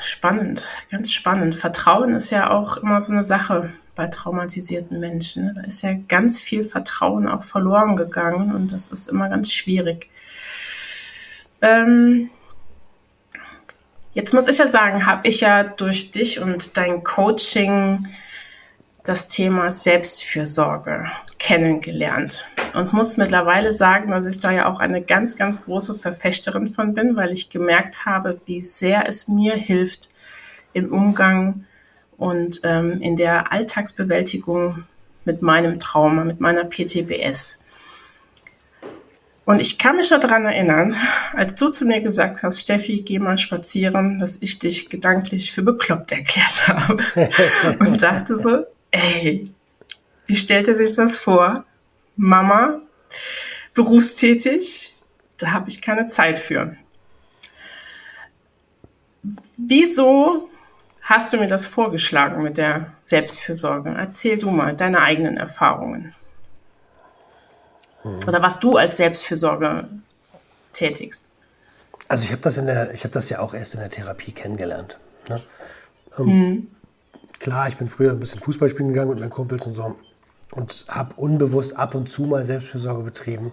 S3: spannend, ganz spannend. Vertrauen ist ja auch immer so eine Sache bei traumatisierten Menschen. Da ist ja ganz viel Vertrauen auch verloren gegangen und das ist immer ganz schwierig. Ähm, jetzt muss ich ja sagen, habe ich ja durch dich und dein Coaching das Thema Selbstfürsorge kennengelernt und muss mittlerweile sagen, dass ich da ja auch eine ganz, ganz große Verfechterin von bin, weil ich gemerkt habe, wie sehr es mir hilft im Umgang und ähm, in der Alltagsbewältigung mit meinem Trauma, mit meiner PTBS. Und ich kann mich noch daran erinnern, als du zu mir gesagt hast, Steffi, geh mal spazieren, dass ich dich gedanklich für bekloppt erklärt [laughs] habe. Und dachte so, ey, wie stellt er sich das vor? Mama, berufstätig, da habe ich keine Zeit für. Wieso hast du mir das vorgeschlagen mit der Selbstfürsorge? Erzähl du mal deine eigenen Erfahrungen. Hm. Oder was du als Selbstfürsorge tätigst.
S4: Also ich habe das in der, ich habe das ja auch erst in der Therapie kennengelernt. Ne? Ähm, hm. Klar, ich bin früher ein bisschen Fußball spielen gegangen mit meinen Kumpels und so und habe unbewusst ab und zu mal Selbstfürsorge betrieben.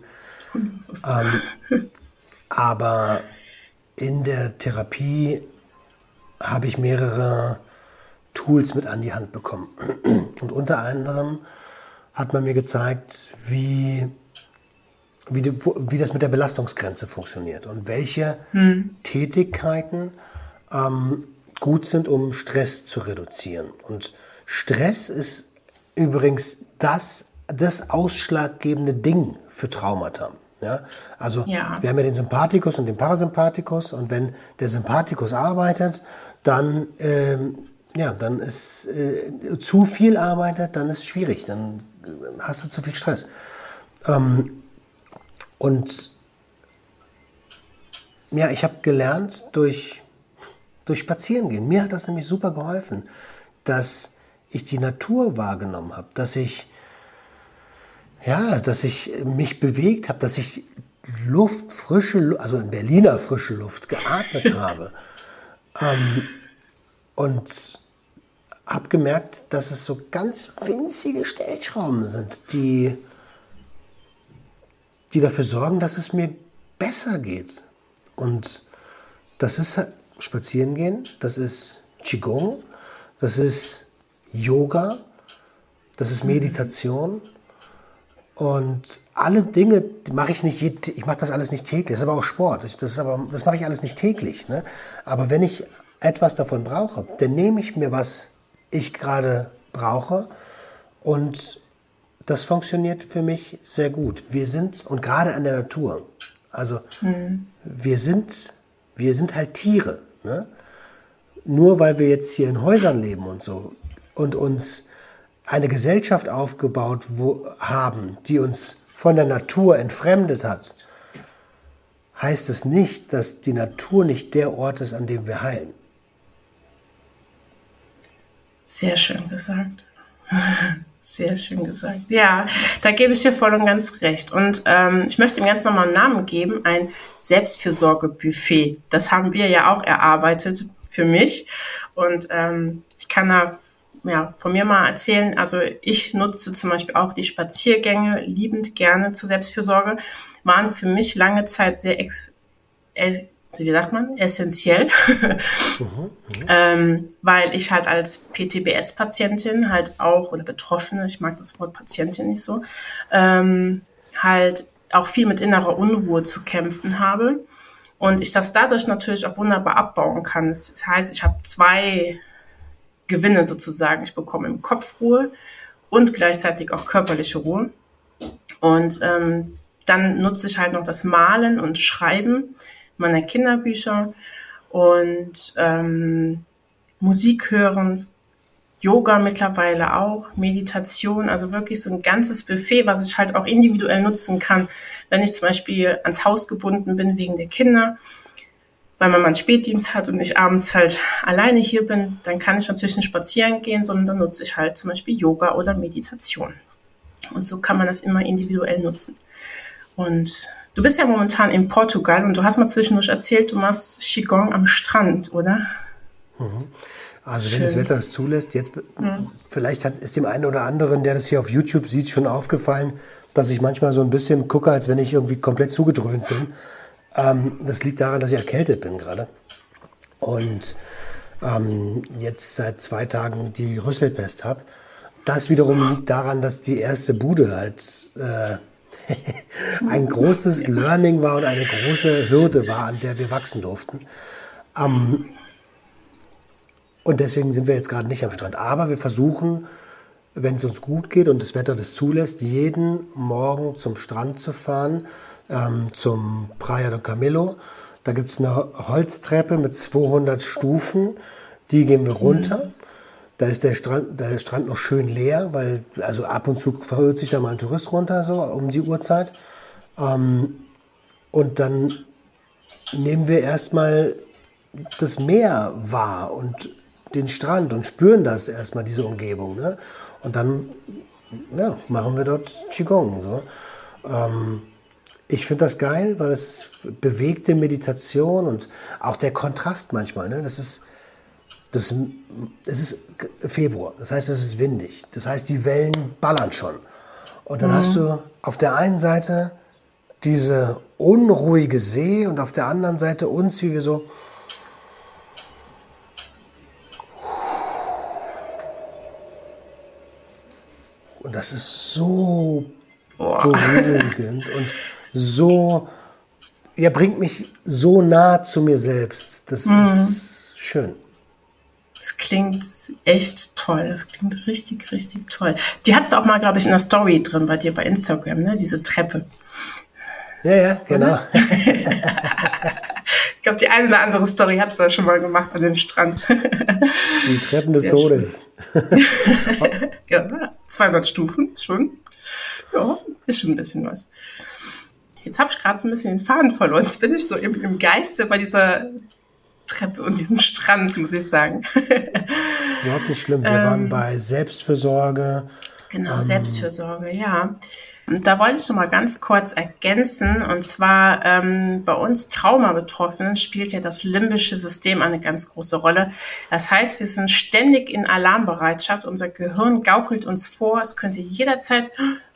S4: Ähm, [laughs] aber in der Therapie habe ich mehrere Tools mit an die Hand bekommen. [clears throat] Und unter anderem hat man mir gezeigt, wie, wie, die, wie das mit der Belastungsgrenze funktioniert und welche hm. Tätigkeiten ähm, gut sind, um Stress zu reduzieren. Und Stress ist übrigens das, das ausschlaggebende Ding für Traumata. Ja? Also ja. wir haben ja den Sympathikus und den Parasympathikus und wenn der Sympathikus arbeitet, dann, ähm, ja, dann ist äh, zu viel arbeitet, dann ist es schwierig, dann hast du zu viel Stress. Ähm, und ja, ich habe gelernt durch, durch Spazierengehen. Mir hat das nämlich super geholfen, dass ich die Natur wahrgenommen habe, dass ich ja, dass ich mich bewegt habe, dass ich Luft, frische, also in Berliner frische Luft geatmet [laughs] habe. Ähm, und habe gemerkt, dass es so ganz winzige Stellschrauben sind, die, die dafür sorgen, dass es mir besser geht. Und das ist halt Spazierengehen, das ist Qigong, das ist Yoga, das ist Meditation. Und alle Dinge mache ich nicht, ich mache das alles nicht täglich. Das ist aber auch Sport. Das, ist aber, das mache ich alles nicht täglich. Ne? Aber wenn ich etwas davon brauche, dann nehme ich mir, was ich gerade brauche und das funktioniert für mich sehr gut. Wir sind, und gerade an der Natur, also mhm. wir sind, wir sind halt Tiere. Ne? Nur weil wir jetzt hier in Häusern leben und so und uns eine Gesellschaft aufgebaut wo, haben, die uns von der Natur entfremdet hat, heißt es nicht, dass die Natur nicht der Ort ist, an dem wir heilen.
S3: Sehr schön gesagt. [laughs] Sehr schön gesagt. Ja, da gebe ich dir voll und ganz recht. Und ähm, ich möchte ihm ganz nochmal einen Namen geben, ein Selbstfürsorgebuffet. Das haben wir ja auch erarbeitet für mich. Und ähm, ich kann da ja, von mir mal erzählen. Also ich nutze zum Beispiel auch die Spaziergänge liebend gerne zur Selbstfürsorge. Waren für mich lange Zeit sehr ex äh, wie sagt man, essentiell, mhm, ähm, weil ich halt als PTBS-Patientin halt auch, oder Betroffene, ich mag das Wort Patientin nicht so, ähm, halt auch viel mit innerer Unruhe zu kämpfen habe. Und ich das dadurch natürlich auch wunderbar abbauen kann. Das heißt, ich habe zwei gewinne sozusagen. Ich bekomme im Kopf Ruhe und gleichzeitig auch körperliche Ruhe. Und ähm, dann nutze ich halt noch das Malen und Schreiben meiner Kinderbücher und ähm, Musik hören, Yoga mittlerweile auch, Meditation, also wirklich so ein ganzes Buffet, was ich halt auch individuell nutzen kann, wenn ich zum Beispiel ans Haus gebunden bin wegen der Kinder weil man mal einen Spätdienst hat und ich abends halt alleine hier bin, dann kann ich natürlich nicht spazieren gehen, sondern dann nutze ich halt zum Beispiel Yoga oder Meditation. Und so kann man das immer individuell nutzen. Und du bist ja momentan in Portugal und du hast mal zwischendurch erzählt, du machst Qigong am Strand, oder?
S4: Mhm. Also Schön. wenn das Wetter es zulässt, jetzt mhm. vielleicht hat, ist dem einen oder anderen, der das hier auf YouTube sieht, schon aufgefallen, dass ich manchmal so ein bisschen gucke, als wenn ich irgendwie komplett zugedröhnt bin. Ähm, das liegt daran, dass ich erkältet bin gerade. Und ähm, jetzt seit zwei Tagen die Rüsselpest habe. Das wiederum liegt daran, dass die erste Bude halt äh, [laughs] ein großes Learning war und eine große Hürde war, an der wir wachsen durften. Ähm, und deswegen sind wir jetzt gerade nicht am Strand. Aber wir versuchen, wenn es uns gut geht und das Wetter das zulässt, jeden Morgen zum Strand zu fahren ähm, zum Praia do Camelo. Da gibt es eine Holztreppe mit 200 Stufen. Die gehen wir runter. Da ist der Strand, der Strand noch schön leer, weil also ab und zu verirrt sich da mal ein Tourist runter, so um die Uhrzeit. Ähm, und dann nehmen wir erstmal das Meer wahr und den Strand und spüren das erstmal, diese Umgebung. Ne? Und dann ja, machen wir dort Qigong. So. Ähm, ich finde das geil, weil es bewegte Meditation und auch der Kontrast manchmal. Ne? Das ist, das, es ist Februar, das heißt, es ist windig. Das heißt, die Wellen ballern schon. Und dann mhm. hast du auf der einen Seite diese unruhige See und auf der anderen Seite uns, wie wir so Und das ist so beruhigend und so, ja, bringt mich so nah zu mir selbst. Das mhm. ist schön.
S3: Das klingt echt toll. Das klingt richtig, richtig toll. Die hat es auch mal, glaube ich, in der Story drin bei dir bei Instagram, ne? Diese Treppe.
S4: Ja, ja, genau.
S3: ich glaube, die eine oder andere Story hat es da schon mal gemacht an dem Strand.
S4: Die Treppen des Sehr Todes. [laughs]
S3: ja, 200 Stufen, schon. Ja, ist schon ein bisschen was. Jetzt habe ich gerade so ein bisschen den Faden verloren. Jetzt bin ich so im, im Geiste bei dieser Treppe und diesem Strand, muss ich sagen.
S4: Überhaupt nicht schlimm. Wir ähm, waren bei Selbstfürsorge.
S3: Genau, ähm, Selbstfürsorge, ja. Und da wollte ich noch mal ganz kurz ergänzen. Und zwar ähm, bei uns Trauma-Betroffenen spielt ja das limbische System eine ganz große Rolle. Das heißt, wir sind ständig in Alarmbereitschaft. Unser Gehirn gaukelt uns vor, es könnte jederzeit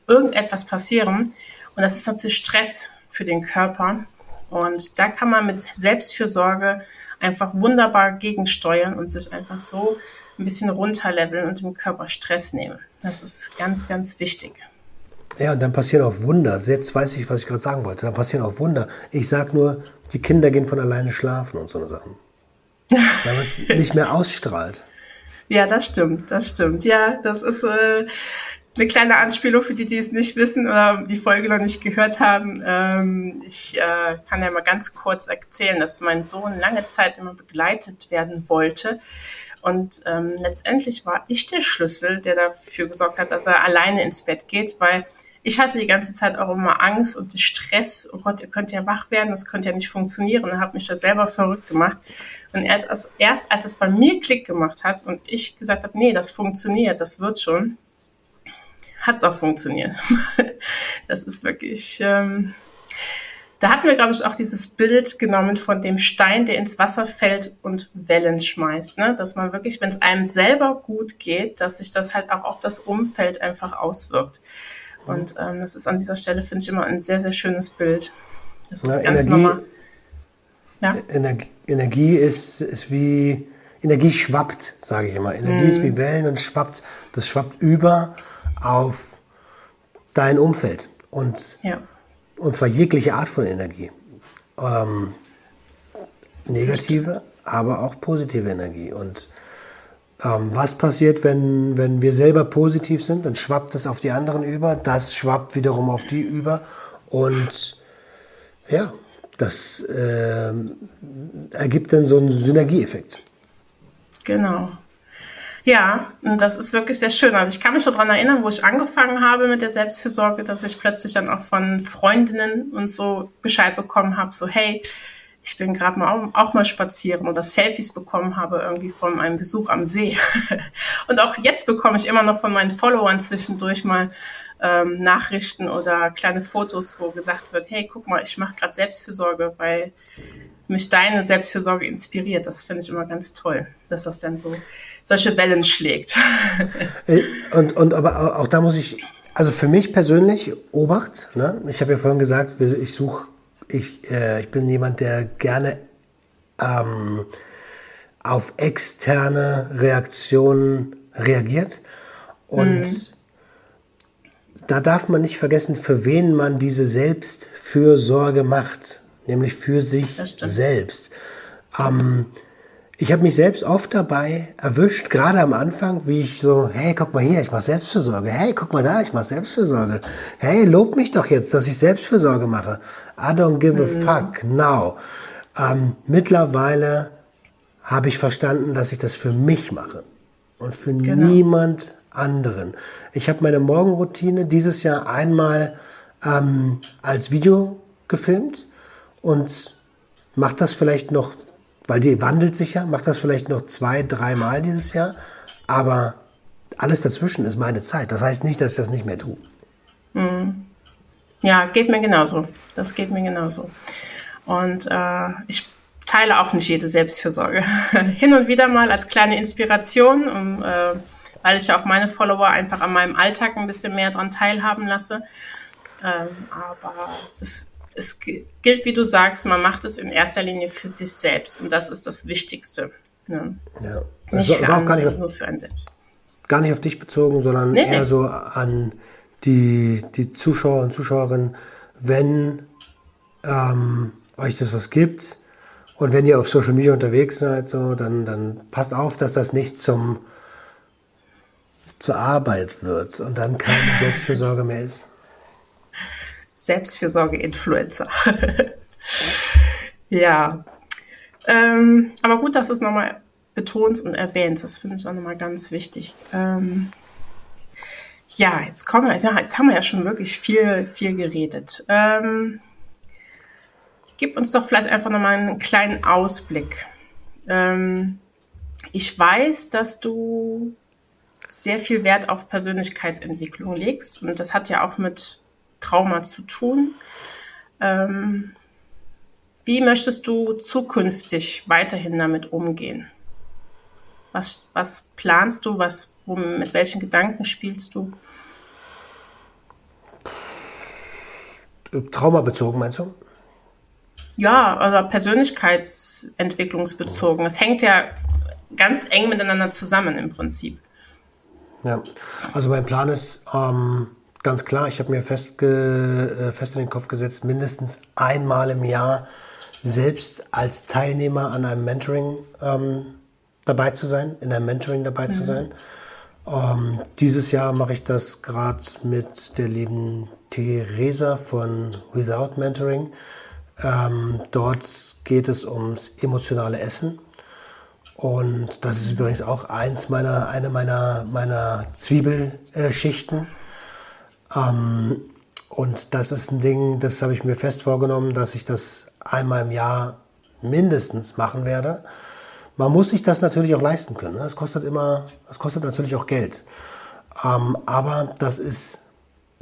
S3: irgendetwas passieren. Und das ist natürlich Stress für den Körper. Und da kann man mit Selbstfürsorge einfach wunderbar gegensteuern und sich einfach so ein bisschen runterleveln und dem Körper Stress nehmen. Das ist ganz, ganz wichtig.
S4: Ja, und dann passieren auch Wunder. Jetzt weiß ich, was ich gerade sagen wollte. Dann passieren auch Wunder. Ich sag nur, die Kinder gehen von alleine schlafen und so eine Sachen. [laughs] Weil man es nicht mehr ausstrahlt.
S3: Ja, das stimmt, das stimmt. Ja, das ist äh, eine kleine Anspielung für die, die es nicht wissen oder die Folge noch nicht gehört haben. Ähm, ich äh, kann ja mal ganz kurz erzählen, dass mein Sohn lange Zeit immer begleitet werden wollte. Und ähm, letztendlich war ich der Schlüssel, der dafür gesorgt hat, dass er alleine ins Bett geht, weil ich hatte die ganze Zeit auch immer Angst und Stress. Oh Gott, ihr könnt ja wach werden, das könnte ja nicht funktionieren. Und habe mich da selber verrückt gemacht. Und erst als, erst als es bei mir Klick gemacht hat und ich gesagt habe, nee, das funktioniert, das wird schon, hat es auch funktioniert. [laughs] das ist wirklich. Ähm, da hatten wir, glaube ich, auch dieses Bild genommen von dem Stein, der ins Wasser fällt und Wellen schmeißt. Ne? Dass man wirklich, wenn es einem selber gut geht, dass sich das halt auch auf das Umfeld einfach auswirkt. Und ähm, das ist an dieser Stelle, finde ich, immer ein sehr, sehr schönes Bild. Das ist
S4: ja, ganz Energie, normal. Ja? Energie, Energie ist, ist wie, Energie schwappt, sage ich immer. Energie mm. ist wie Wellen und schwappt, das schwappt über auf dein Umfeld. Und, ja. und zwar jegliche Art von Energie. Ähm, negative, aber auch positive Energie. Und ähm, was passiert, wenn, wenn wir selber positiv sind? Dann schwappt es auf die anderen über, das schwappt wiederum auf die über und ja, das äh, ergibt dann so einen Synergieeffekt.
S3: Genau. Ja, und das ist wirklich sehr schön. Also ich kann mich schon daran erinnern, wo ich angefangen habe mit der Selbstfürsorge, dass ich plötzlich dann auch von Freundinnen und so Bescheid bekommen habe, so hey, ich bin gerade mal auch, mal spazieren oder Selfies bekommen habe irgendwie von einem Besuch am See. [laughs] und auch jetzt bekomme ich immer noch von meinen Followern zwischendurch mal ähm, Nachrichten oder kleine Fotos, wo gesagt wird, hey, guck mal, ich mache gerade Selbstfürsorge, weil mich deine Selbstfürsorge inspiriert. Das finde ich immer ganz toll, dass das dann so solche Wellen schlägt. [laughs]
S4: Und, und aber auch da muss ich, also für mich persönlich, Obacht, ne? ich habe ja vorhin gesagt, ich suche ich, äh, ich bin jemand, der gerne ähm, auf externe Reaktionen reagiert. Und mhm. da darf man nicht vergessen, für wen man diese Selbstfürsorge macht, nämlich für sich selbst. Ähm, ich habe mich selbst oft dabei erwischt, gerade am Anfang, wie ich so, hey, guck mal hier, ich mache Selbstfürsorge. Hey, guck mal da, ich mache Selbstfürsorge. Hey, lob mich doch jetzt, dass ich Selbstfürsorge mache. I don't give a fuck now. Ähm, mittlerweile habe ich verstanden, dass ich das für mich mache und für
S3: Genau.
S4: niemand anderen. Ich habe meine Morgenroutine dieses Jahr einmal ähm, als Video gefilmt und mache das vielleicht noch, weil die wandelt sich ja, mache das vielleicht noch zwei, dreimal dieses Jahr, aber alles dazwischen ist meine Zeit. Das heißt nicht, dass ich das nicht mehr tue.
S3: Ja, geht mir genauso. Das geht mir genauso. Und äh, ich teile auch nicht jede Selbstfürsorge. [laughs] Hin und wieder mal als kleine Inspiration, um, äh, weil ich ja auch meine Follower einfach an meinem Alltag ein bisschen mehr dran teilhaben lasse. Ähm, aber das, es gi- gilt, wie du sagst, man macht es in erster Linie für sich selbst. Und das ist das Wichtigste. Ne?
S4: Ja. Das
S3: Nicht
S4: war auch gar nicht, auf,
S3: nur für einen selbst.
S4: gar nicht auf dich bezogen, sondern
S3: Nee,
S4: eher
S3: nee.
S4: so an die, die Zuschauer und Zuschauerinnen, wenn ähm, euch das was gibt und wenn ihr auf Social Media unterwegs seid, so, dann, dann passt auf, dass das nicht zum zur Arbeit wird und dann keine [laughs] Selbstfürsorge mehr ist.
S3: Selbstfürsorge-Influencer. [laughs] ja. Ähm, aber gut, dass es nochmal betonst und erwähnst. Das finde ich auch nochmal ganz wichtig. Ähm, ja, jetzt kommen wir, jetzt haben wir ja schon wirklich viel, viel geredet. Ähm, gib uns doch vielleicht einfach nochmal einen kleinen Ausblick. Ähm, ich weiß, dass du sehr viel Wert auf Persönlichkeitsentwicklung legst und das hat ja auch mit Trauma zu tun. Ähm, wie möchtest du zukünftig weiterhin damit umgehen? Was, was planst du? Was, wo, mit welchen Gedanken spielst du?
S4: Traumabezogen, meinst du?
S3: Ja, also persönlichkeitsentwicklungsbezogen. Das hängt ja ganz eng miteinander zusammen im Prinzip.
S4: Ja, also mein Plan ist ähm, ganz klar, ich habe mir fest, ge, äh, fest in den Kopf gesetzt, mindestens einmal im Jahr selbst als Teilnehmer an einem Mentoring ähm, dabei zu sein, in einem Mentoring dabei zu sein. Ähm, dieses Jahr mache ich das gerade mit der lieben Theresa von Without Mentoring. Ähm, dort geht es ums emotionale Essen. Und das ist übrigens auch eins meiner, eine meiner, meiner Zwiebelschichten. Ähm, und das ist ein Ding, das habe ich mir fest vorgenommen, dass ich das einmal im Jahr mindestens machen werde. Man muss sich das natürlich auch leisten können. ne? Es kostet immer, es kostet natürlich auch Geld. Ähm, aber das ist,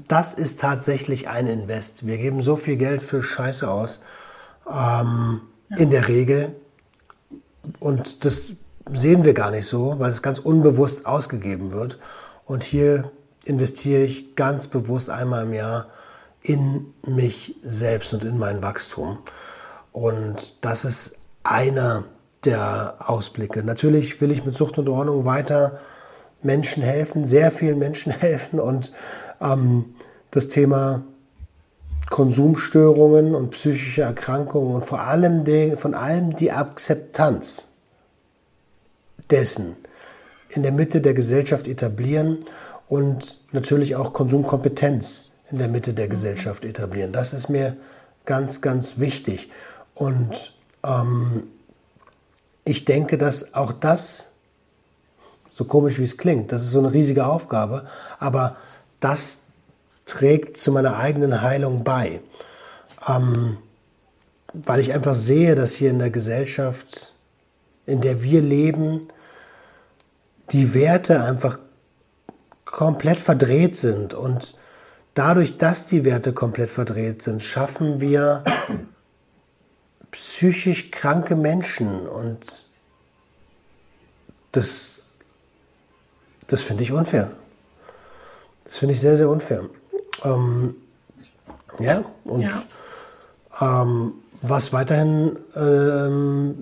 S4: das ist tatsächlich ein Invest. Wir geben so viel Geld für Scheiße aus. Ähm, In der Regel. Und das sehen wir gar nicht so, weil es ganz unbewusst ausgegeben wird. Und hier investiere ich ganz bewusst einmal im Jahr in mich selbst und in mein Wachstum. Und das ist einer der Ausblicke. Natürlich will ich mit Sucht und Ordnung weiter Menschen helfen, sehr vielen Menschen [laughs] helfen und ähm, das Thema Konsumstörungen und psychische Erkrankungen und vor allem die, von allem die Akzeptanz dessen in der Mitte der Gesellschaft etablieren und natürlich auch Konsumkompetenz in der Mitte der Gesellschaft etablieren. Das ist mir ganz, ganz wichtig. Und ähm, ich denke, dass auch das, so komisch wie es klingt, das ist so eine riesige Aufgabe, aber das trägt zu meiner eigenen Heilung bei. Ähm, weil ich einfach sehe, dass hier in der Gesellschaft, in der wir leben, die Werte einfach komplett verdreht sind. Und dadurch, dass die Werte komplett verdreht sind, schaffen wir psychisch kranke Menschen. Und das, das finde ich unfair. Das finde ich sehr, sehr unfair. Ähm, ja, und
S3: Ja.
S4: Ähm, was weiterhin ähm,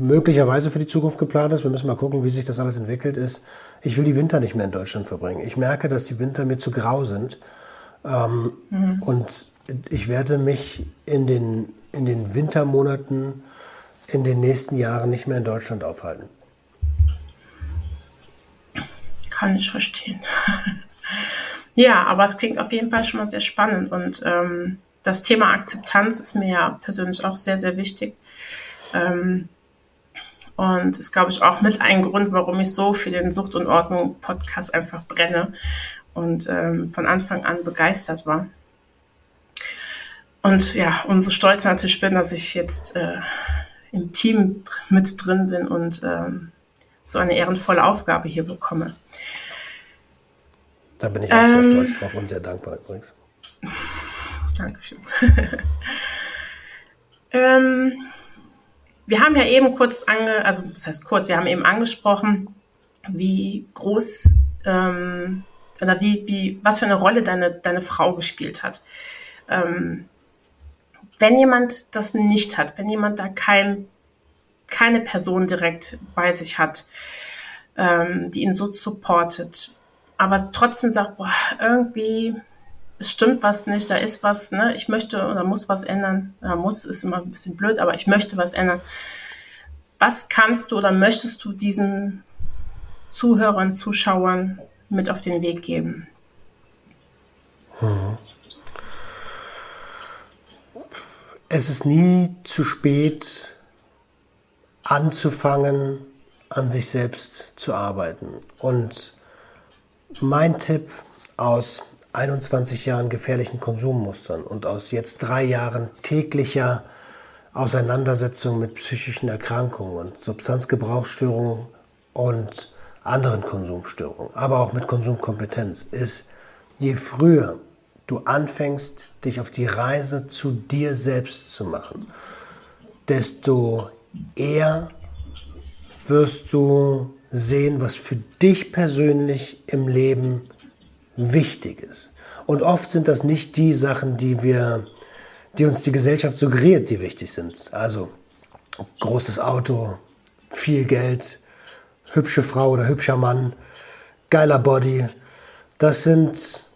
S4: möglicherweise für die Zukunft geplant ist, wir müssen mal gucken, wie sich das alles entwickelt, ist, ich will die Winter nicht mehr in Deutschland verbringen. Ich merke, dass die Winter mir zu grau sind. Ähm, Und ich werde mich in den, in den Wintermonaten in den nächsten Jahren nicht mehr in Deutschland aufhalten.
S3: Kann ich verstehen. [laughs] ja, aber es klingt auf jeden Fall schon mal sehr spannend und ähm, das Thema Akzeptanz ist mir ja persönlich auch sehr, sehr wichtig. Ähm, und ist, glaube ich, auch mit ein Grund, warum ich so für den Sucht und Ordnung Podcast einfach brenne und ähm, von Anfang an begeistert war. Und ja, umso stolzer natürlich bin, dass ich jetzt äh, im Team mit drin bin und ähm, so eine ehrenvolle Aufgabe hier bekomme.
S4: Da bin ich auch ähm, sehr stolz drauf und sehr dankbar übrigens.
S3: Dankeschön. [laughs] ähm, wir haben ja eben kurz ange, also das heißt kurz, wir haben eben angesprochen, wie groß ähm, oder wie, wie, was für eine Rolle deine, deine Frau gespielt hat. Ähm, wenn jemand das nicht hat, wenn jemand da kein, keine Person direkt bei sich hat, ähm, die ihn so supportet, aber trotzdem sagt, boah, irgendwie es stimmt was nicht, da ist was, ne? ich möchte oder muss was ändern. Ja, muss ist immer ein bisschen blöd, aber ich möchte was ändern. Was kannst du oder möchtest du diesen Zuhörern, Zuschauern mit auf den Weg geben?
S4: Es ist nie zu spät, anzufangen, an sich selbst zu arbeiten. Und mein Tipp aus 21 Jahren gefährlichen Konsummustern und aus jetzt drei Jahren täglicher Auseinandersetzung mit psychischen Erkrankungen und Substanzgebrauchsstörungen und anderen Konsumstörungen, aber auch mit Konsumkompetenz, ist, je früher du anfängst, dich auf die Reise zu dir selbst zu machen, desto eher wirst du sehen, was für dich persönlich im Leben wichtig ist. Und oft sind das nicht die Sachen, die wir, die uns die Gesellschaft suggeriert, die wichtig sind. Also großes Auto, viel Geld, hübsche Frau oder hübscher Mann, geiler Body. Das sind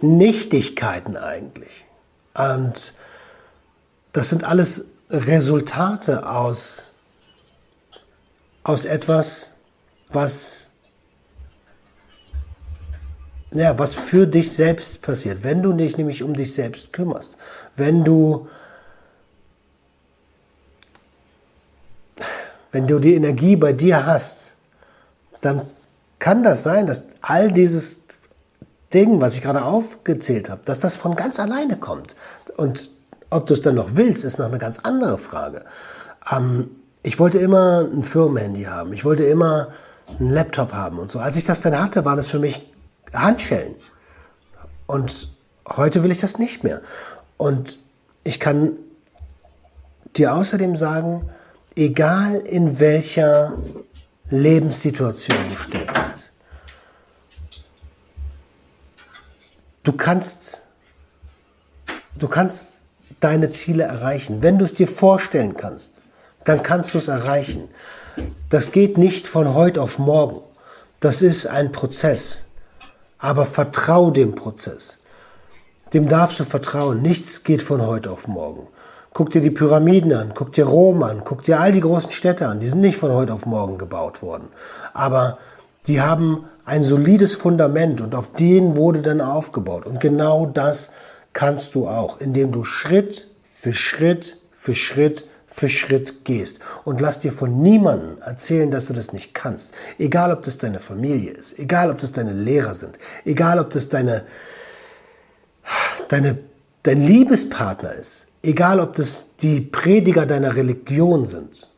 S4: Nichtigkeiten eigentlich. Und das sind alles Resultate aus, aus etwas, was ja, was für dich selbst passiert, wenn du dich nämlich um dich selbst kümmerst, wenn du, wenn du die Energie bei dir hast, dann kann das sein, dass all dieses Ding, was ich gerade aufgezählt habe, dass das von ganz alleine kommt. Und ob du es dann noch willst, ist noch eine ganz andere Frage. Ähm, ich wollte immer ein Firmenhandy haben. Ich wollte immer einen Laptop haben und so. Als ich das dann hatte, war das für mich Handschellen. Und heute will ich das nicht mehr. Und ich kann dir außerdem sagen, egal in welcher Lebenssituation du steckst, du kannst, du kannst deine Ziele erreichen. Wenn du es dir vorstellen kannst, dann kannst du es erreichen. Das geht nicht von heute auf morgen. Das ist ein Prozess. Aber vertrau dem Prozess. Dem darfst du vertrauen. Nichts geht von heute auf morgen. Guck dir die Pyramiden an, guck dir Rom an, guck dir all die großen Städte an. Die sind nicht von heute auf morgen gebaut worden. Aber die haben ein solides Fundament und auf denen wurde dann aufgebaut. Und genau das kannst du auch, indem du Schritt für Schritt für Schritt für Schritt gehst. Und lass dir von niemandem erzählen, dass du das nicht kannst. Egal, ob das deine Familie ist, egal, ob das deine Lehrer sind, egal, ob das deine, deine, dein Liebespartner ist, egal, ob das die Prediger deiner Religion sind.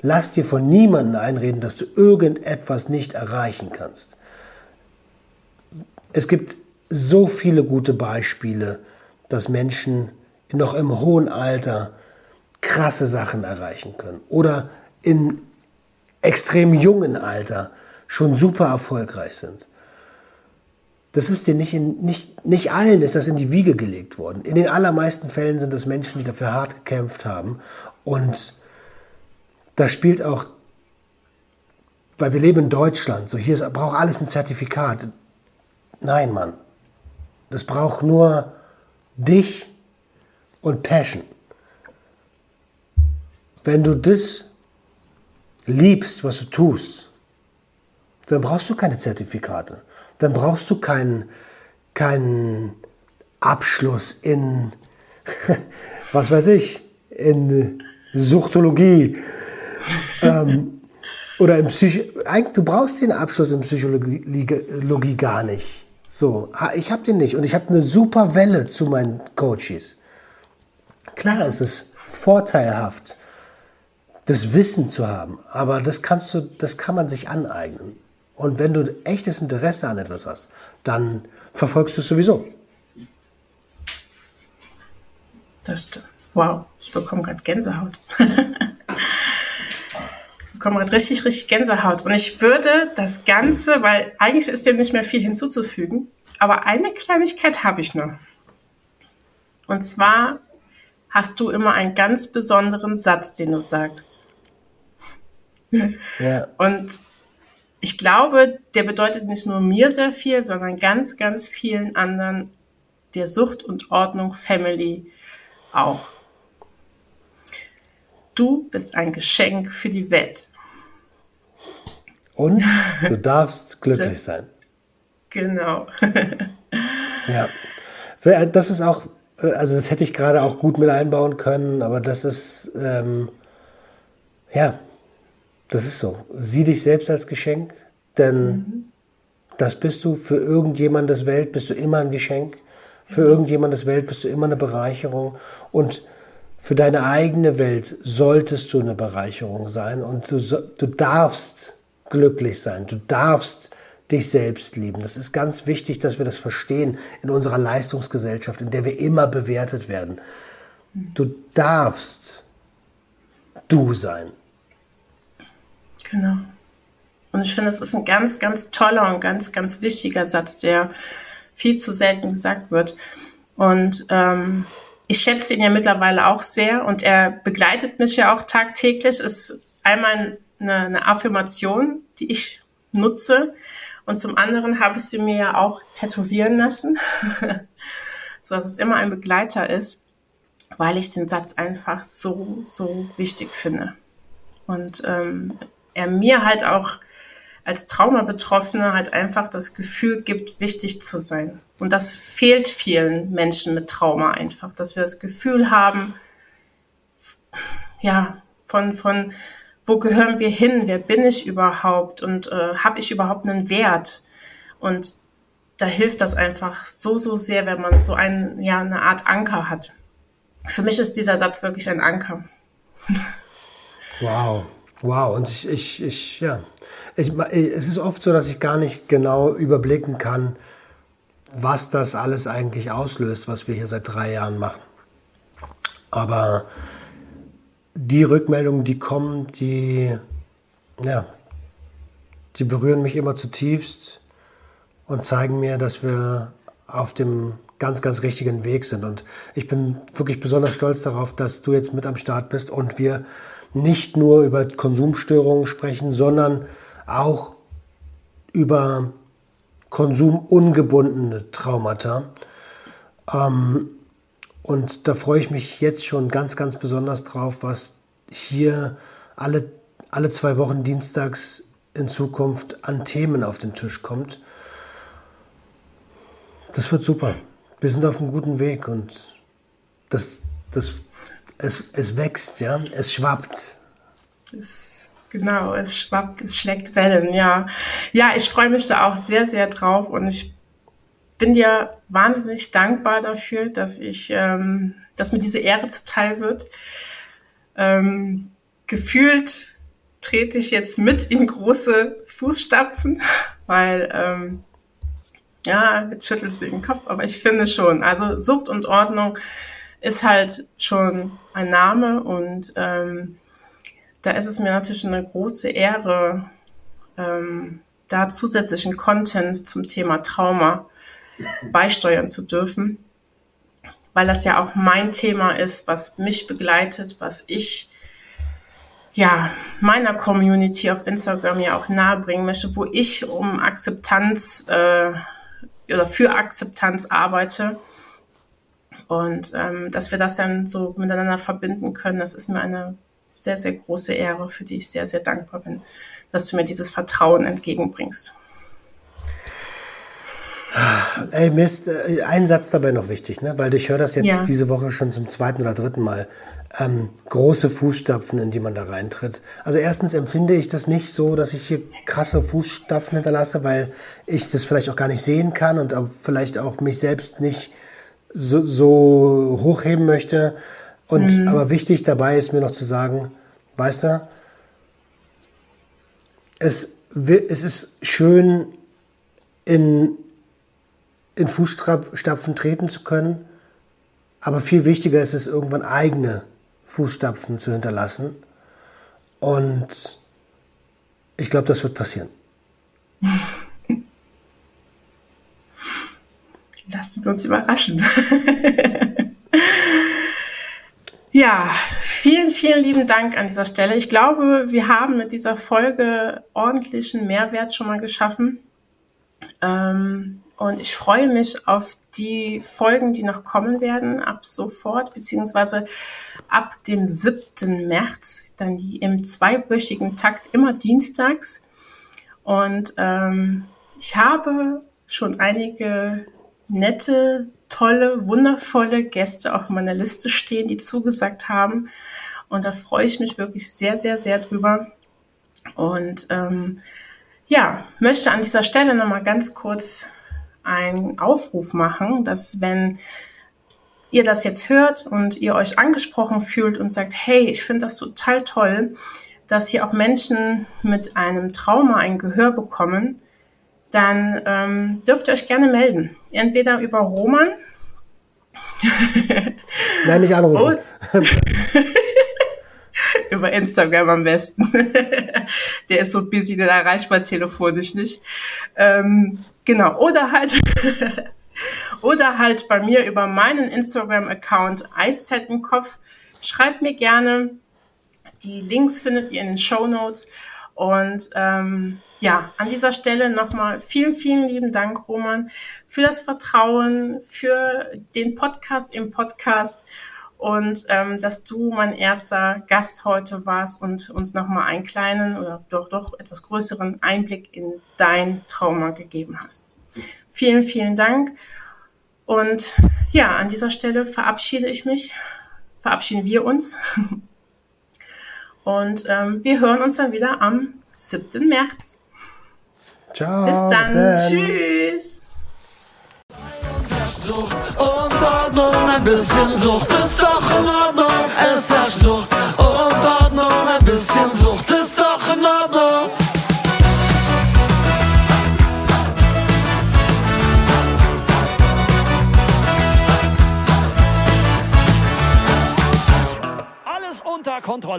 S4: Lass dir von niemandem einreden, dass du irgendetwas nicht erreichen kannst. Es gibt so viele gute Beispiele, dass Menschen noch im hohen Alter krasse Sachen erreichen können oder in extrem jungen Alter schon super erfolgreich sind. Das ist dir nicht, in, nicht, nicht allen ist das in die Wiege gelegt worden. In den allermeisten Fällen sind es Menschen, die dafür hart gekämpft haben. Und da spielt auch, weil wir leben in Deutschland, so hier ist, braucht alles ein Zertifikat. Nein, Mann. Das braucht nur dich und Passion. Wenn du das liebst, was du tust, dann brauchst du keine Zertifikate. Dann brauchst du keinen, keinen Abschluss in, [laughs] was weiß ich, in Suchtologie. ähm, oder im Psych du brauchst den Abschluss in Psychologie gar nicht. So, ich habe den nicht und ich habe eine super Welle zu meinen Coaches. Klar ist es vorteilhaft, das Wissen zu haben, aber das kannst du, das kann man sich aneignen. Und wenn du echtes Interesse an etwas hast, dann verfolgst du es sowieso.
S3: Das stimmt. Wow, ich bekomme gerade Gänsehaut. [laughs] ich bekomme gerade richtig, richtig Gänsehaut. Und ich würde das Ganze, weil eigentlich ist dem nicht mehr viel hinzuzufügen, aber eine Kleinigkeit habe ich noch. Und zwar hast du immer einen ganz besonderen Satz, den du sagst. Ja. Und ich glaube, der bedeutet nicht nur mir sehr viel, sondern ganz, ganz vielen anderen der Sucht und Ordnung Family auch. Du bist ein Geschenk für die Welt.
S4: Und du darfst [laughs] glücklich sein.
S3: Genau. [laughs]
S4: ja. Das ist auch, also das hätte ich gerade auch gut mit einbauen können, aber das ist, ähm, ja, das ist so. Sieh dich selbst als Geschenk, denn mhm. das bist du. Für irgendjemandes Welt bist du immer ein Geschenk. Für mhm. irgendjemandes Welt bist du immer eine Bereicherung. Und für deine eigene Welt solltest du eine Bereicherung sein. Und du, du darfst glücklich sein. Du darfst dich selbst lieben. Das ist ganz wichtig, dass wir das verstehen in unserer Leistungsgesellschaft, in der wir immer bewertet werden. Du darfst du sein.
S3: Genau. Und ich finde, das ist ein ganz, ganz toller und ganz, ganz wichtiger Satz, der viel zu selten gesagt wird. Und ähm, ich schätze ihn ja mittlerweile auch sehr und er begleitet mich ja auch tagtäglich. Ist einmal eine, eine Affirmation, die ich nutze. Und zum anderen habe ich sie mir ja auch tätowieren lassen, [laughs] so dass es immer ein Begleiter ist, weil ich den Satz einfach so, so wichtig finde. Und ähm, er mir halt auch als Traumabetroffene halt einfach das Gefühl gibt, wichtig zu sein. Und das fehlt vielen Menschen mit Trauma einfach, dass wir das Gefühl haben, ja, von, von, wo gehören wir hin? Wer bin ich überhaupt? Und äh, habe ich überhaupt einen Wert? Und da hilft das einfach so, so sehr, wenn man so ein, ja, eine Art Anker hat. Für mich ist dieser Satz wirklich ein Anker.
S4: Wow, Wow, und ich, ich, ich ja. Ich, es ist oft so, dass ich gar nicht genau überblicken kann, was das alles eigentlich auslöst, was wir hier seit drei Jahren machen. Aber die Rückmeldungen, die kommen, die, ja, die berühren mich immer zutiefst und zeigen mir, dass wir auf dem ganz, ganz richtigen Weg sind. Und ich bin wirklich besonders stolz darauf, dass du jetzt mit am Start bist und wir nicht nur über Konsumstörungen sprechen, sondern auch über konsumungebundene Traumata. Ähm, und da freue ich mich jetzt schon ganz, ganz besonders drauf, was hier alle, alle zwei Wochen dienstags in Zukunft an Themen auf den Tisch kommt. Das wird super. Wir sind auf einem guten Weg und das, das es, es wächst, ja, es schwappt.
S3: Es, genau, es schwappt, es schlägt Wellen, ja. Ja, ich freue mich da auch sehr, sehr drauf und ich bin dir wahnsinnig dankbar dafür, dass ich, ähm, dass mir diese Ehre zuteil wird. Ähm, gefühlt trete ich jetzt mit in große Fußstapfen, [laughs] weil ähm, ja, jetzt schüttelst du den Kopf, aber ich finde schon, also Sucht und Ordnung ist halt schon ein Name und ähm, da ist es mir natürlich eine große Ehre, ähm, da zusätzlichen Content zum Thema Trauma beisteuern zu dürfen, weil das ja auch mein Thema ist, was mich begleitet, was ich ja meiner Community auf Instagram ja auch nahebringen möchte, wo ich um Akzeptanz äh, oder für Akzeptanz arbeite und ähm, dass wir das dann so miteinander verbinden können, das ist mir eine sehr, sehr große Ehre, für die ich sehr, sehr dankbar bin, dass du mir dieses Vertrauen entgegenbringst.
S4: Ey, mir ist äh, ein Satz dabei noch wichtig, ne? weil ich höre das jetzt
S3: Ja.
S4: diese Woche schon zum zweiten oder dritten Mal. Ähm, große Fußstapfen, in die man da reintritt. Also erstens empfinde ich das nicht so, dass ich hier krasse Fußstapfen hinterlasse, weil ich das vielleicht auch gar nicht sehen kann und auch vielleicht auch mich selbst nicht so, so hochheben möchte. Und aber wichtig dabei ist mir noch zu sagen, weißt du, es, es ist schön in in Fußstapfen treten zu können. Aber viel wichtiger ist es, irgendwann eigene Fußstapfen zu hinterlassen. Und ich glaube, das wird passieren. [laughs]
S3: Lassen wir uns überraschen. [laughs] ja, vielen, vielen lieben Dank an dieser Stelle. Ich glaube, wir haben mit dieser Folge ordentlichen Mehrwert schon mal geschaffen. Ähm, und ich freue mich auf die Folgen, die noch kommen werden, ab sofort, beziehungsweise ab dem 7. März, dann die im zweiwöchigen Takt immer dienstags. Und ähm, ich habe schon einige nette, tolle, wundervolle Gäste auf meiner Liste stehen, die zugesagt haben. Und da freue ich mich wirklich sehr, sehr, sehr drüber. Und ähm, ja, möchte an dieser Stelle nochmal ganz kurz einen Aufruf machen, dass wenn ihr das jetzt hört und ihr euch angesprochen fühlt und sagt, hey, ich finde das total toll, dass hier auch Menschen mit einem Trauma ein Gehör bekommen, dann ähm, dürft ihr euch gerne melden. Entweder über Roman
S4: Nein, nicht anrufen. [laughs] [laughs]
S3: Über Instagram am besten. [laughs] der ist so busy, der erreichbar telefonisch nicht. Ähm, genau. Oder halt, [laughs] oder halt bei mir über meinen Instagram-Account Eiszeit im Kopf. Schreibt mir gerne. Die Links findet ihr in den Show Notes. Und ähm, ja, an dieser Stelle nochmal vielen, vielen lieben Dank, Roman, für das Vertrauen, für den Podcast im Podcast und ähm, dass du mein erster Gast heute warst und uns nochmal einen kleinen oder doch, doch etwas größeren Einblick in dein Trauma gegeben hast. Vielen, vielen Dank. Und ja, an dieser Stelle verabschiede ich mich, verabschieden wir uns. Und ähm, wir hören uns dann wieder am 7. März.
S4: Ciao.
S3: Bis dann.
S4: dann.
S3: Tschüss.
S2: Ordnung, ein bisschen Sucht ist doch in Ordnung. Es herrscht Sucht und Ordnung, ein bisschen Sucht ist doch in Ordnung. Alles unter Kontrolle.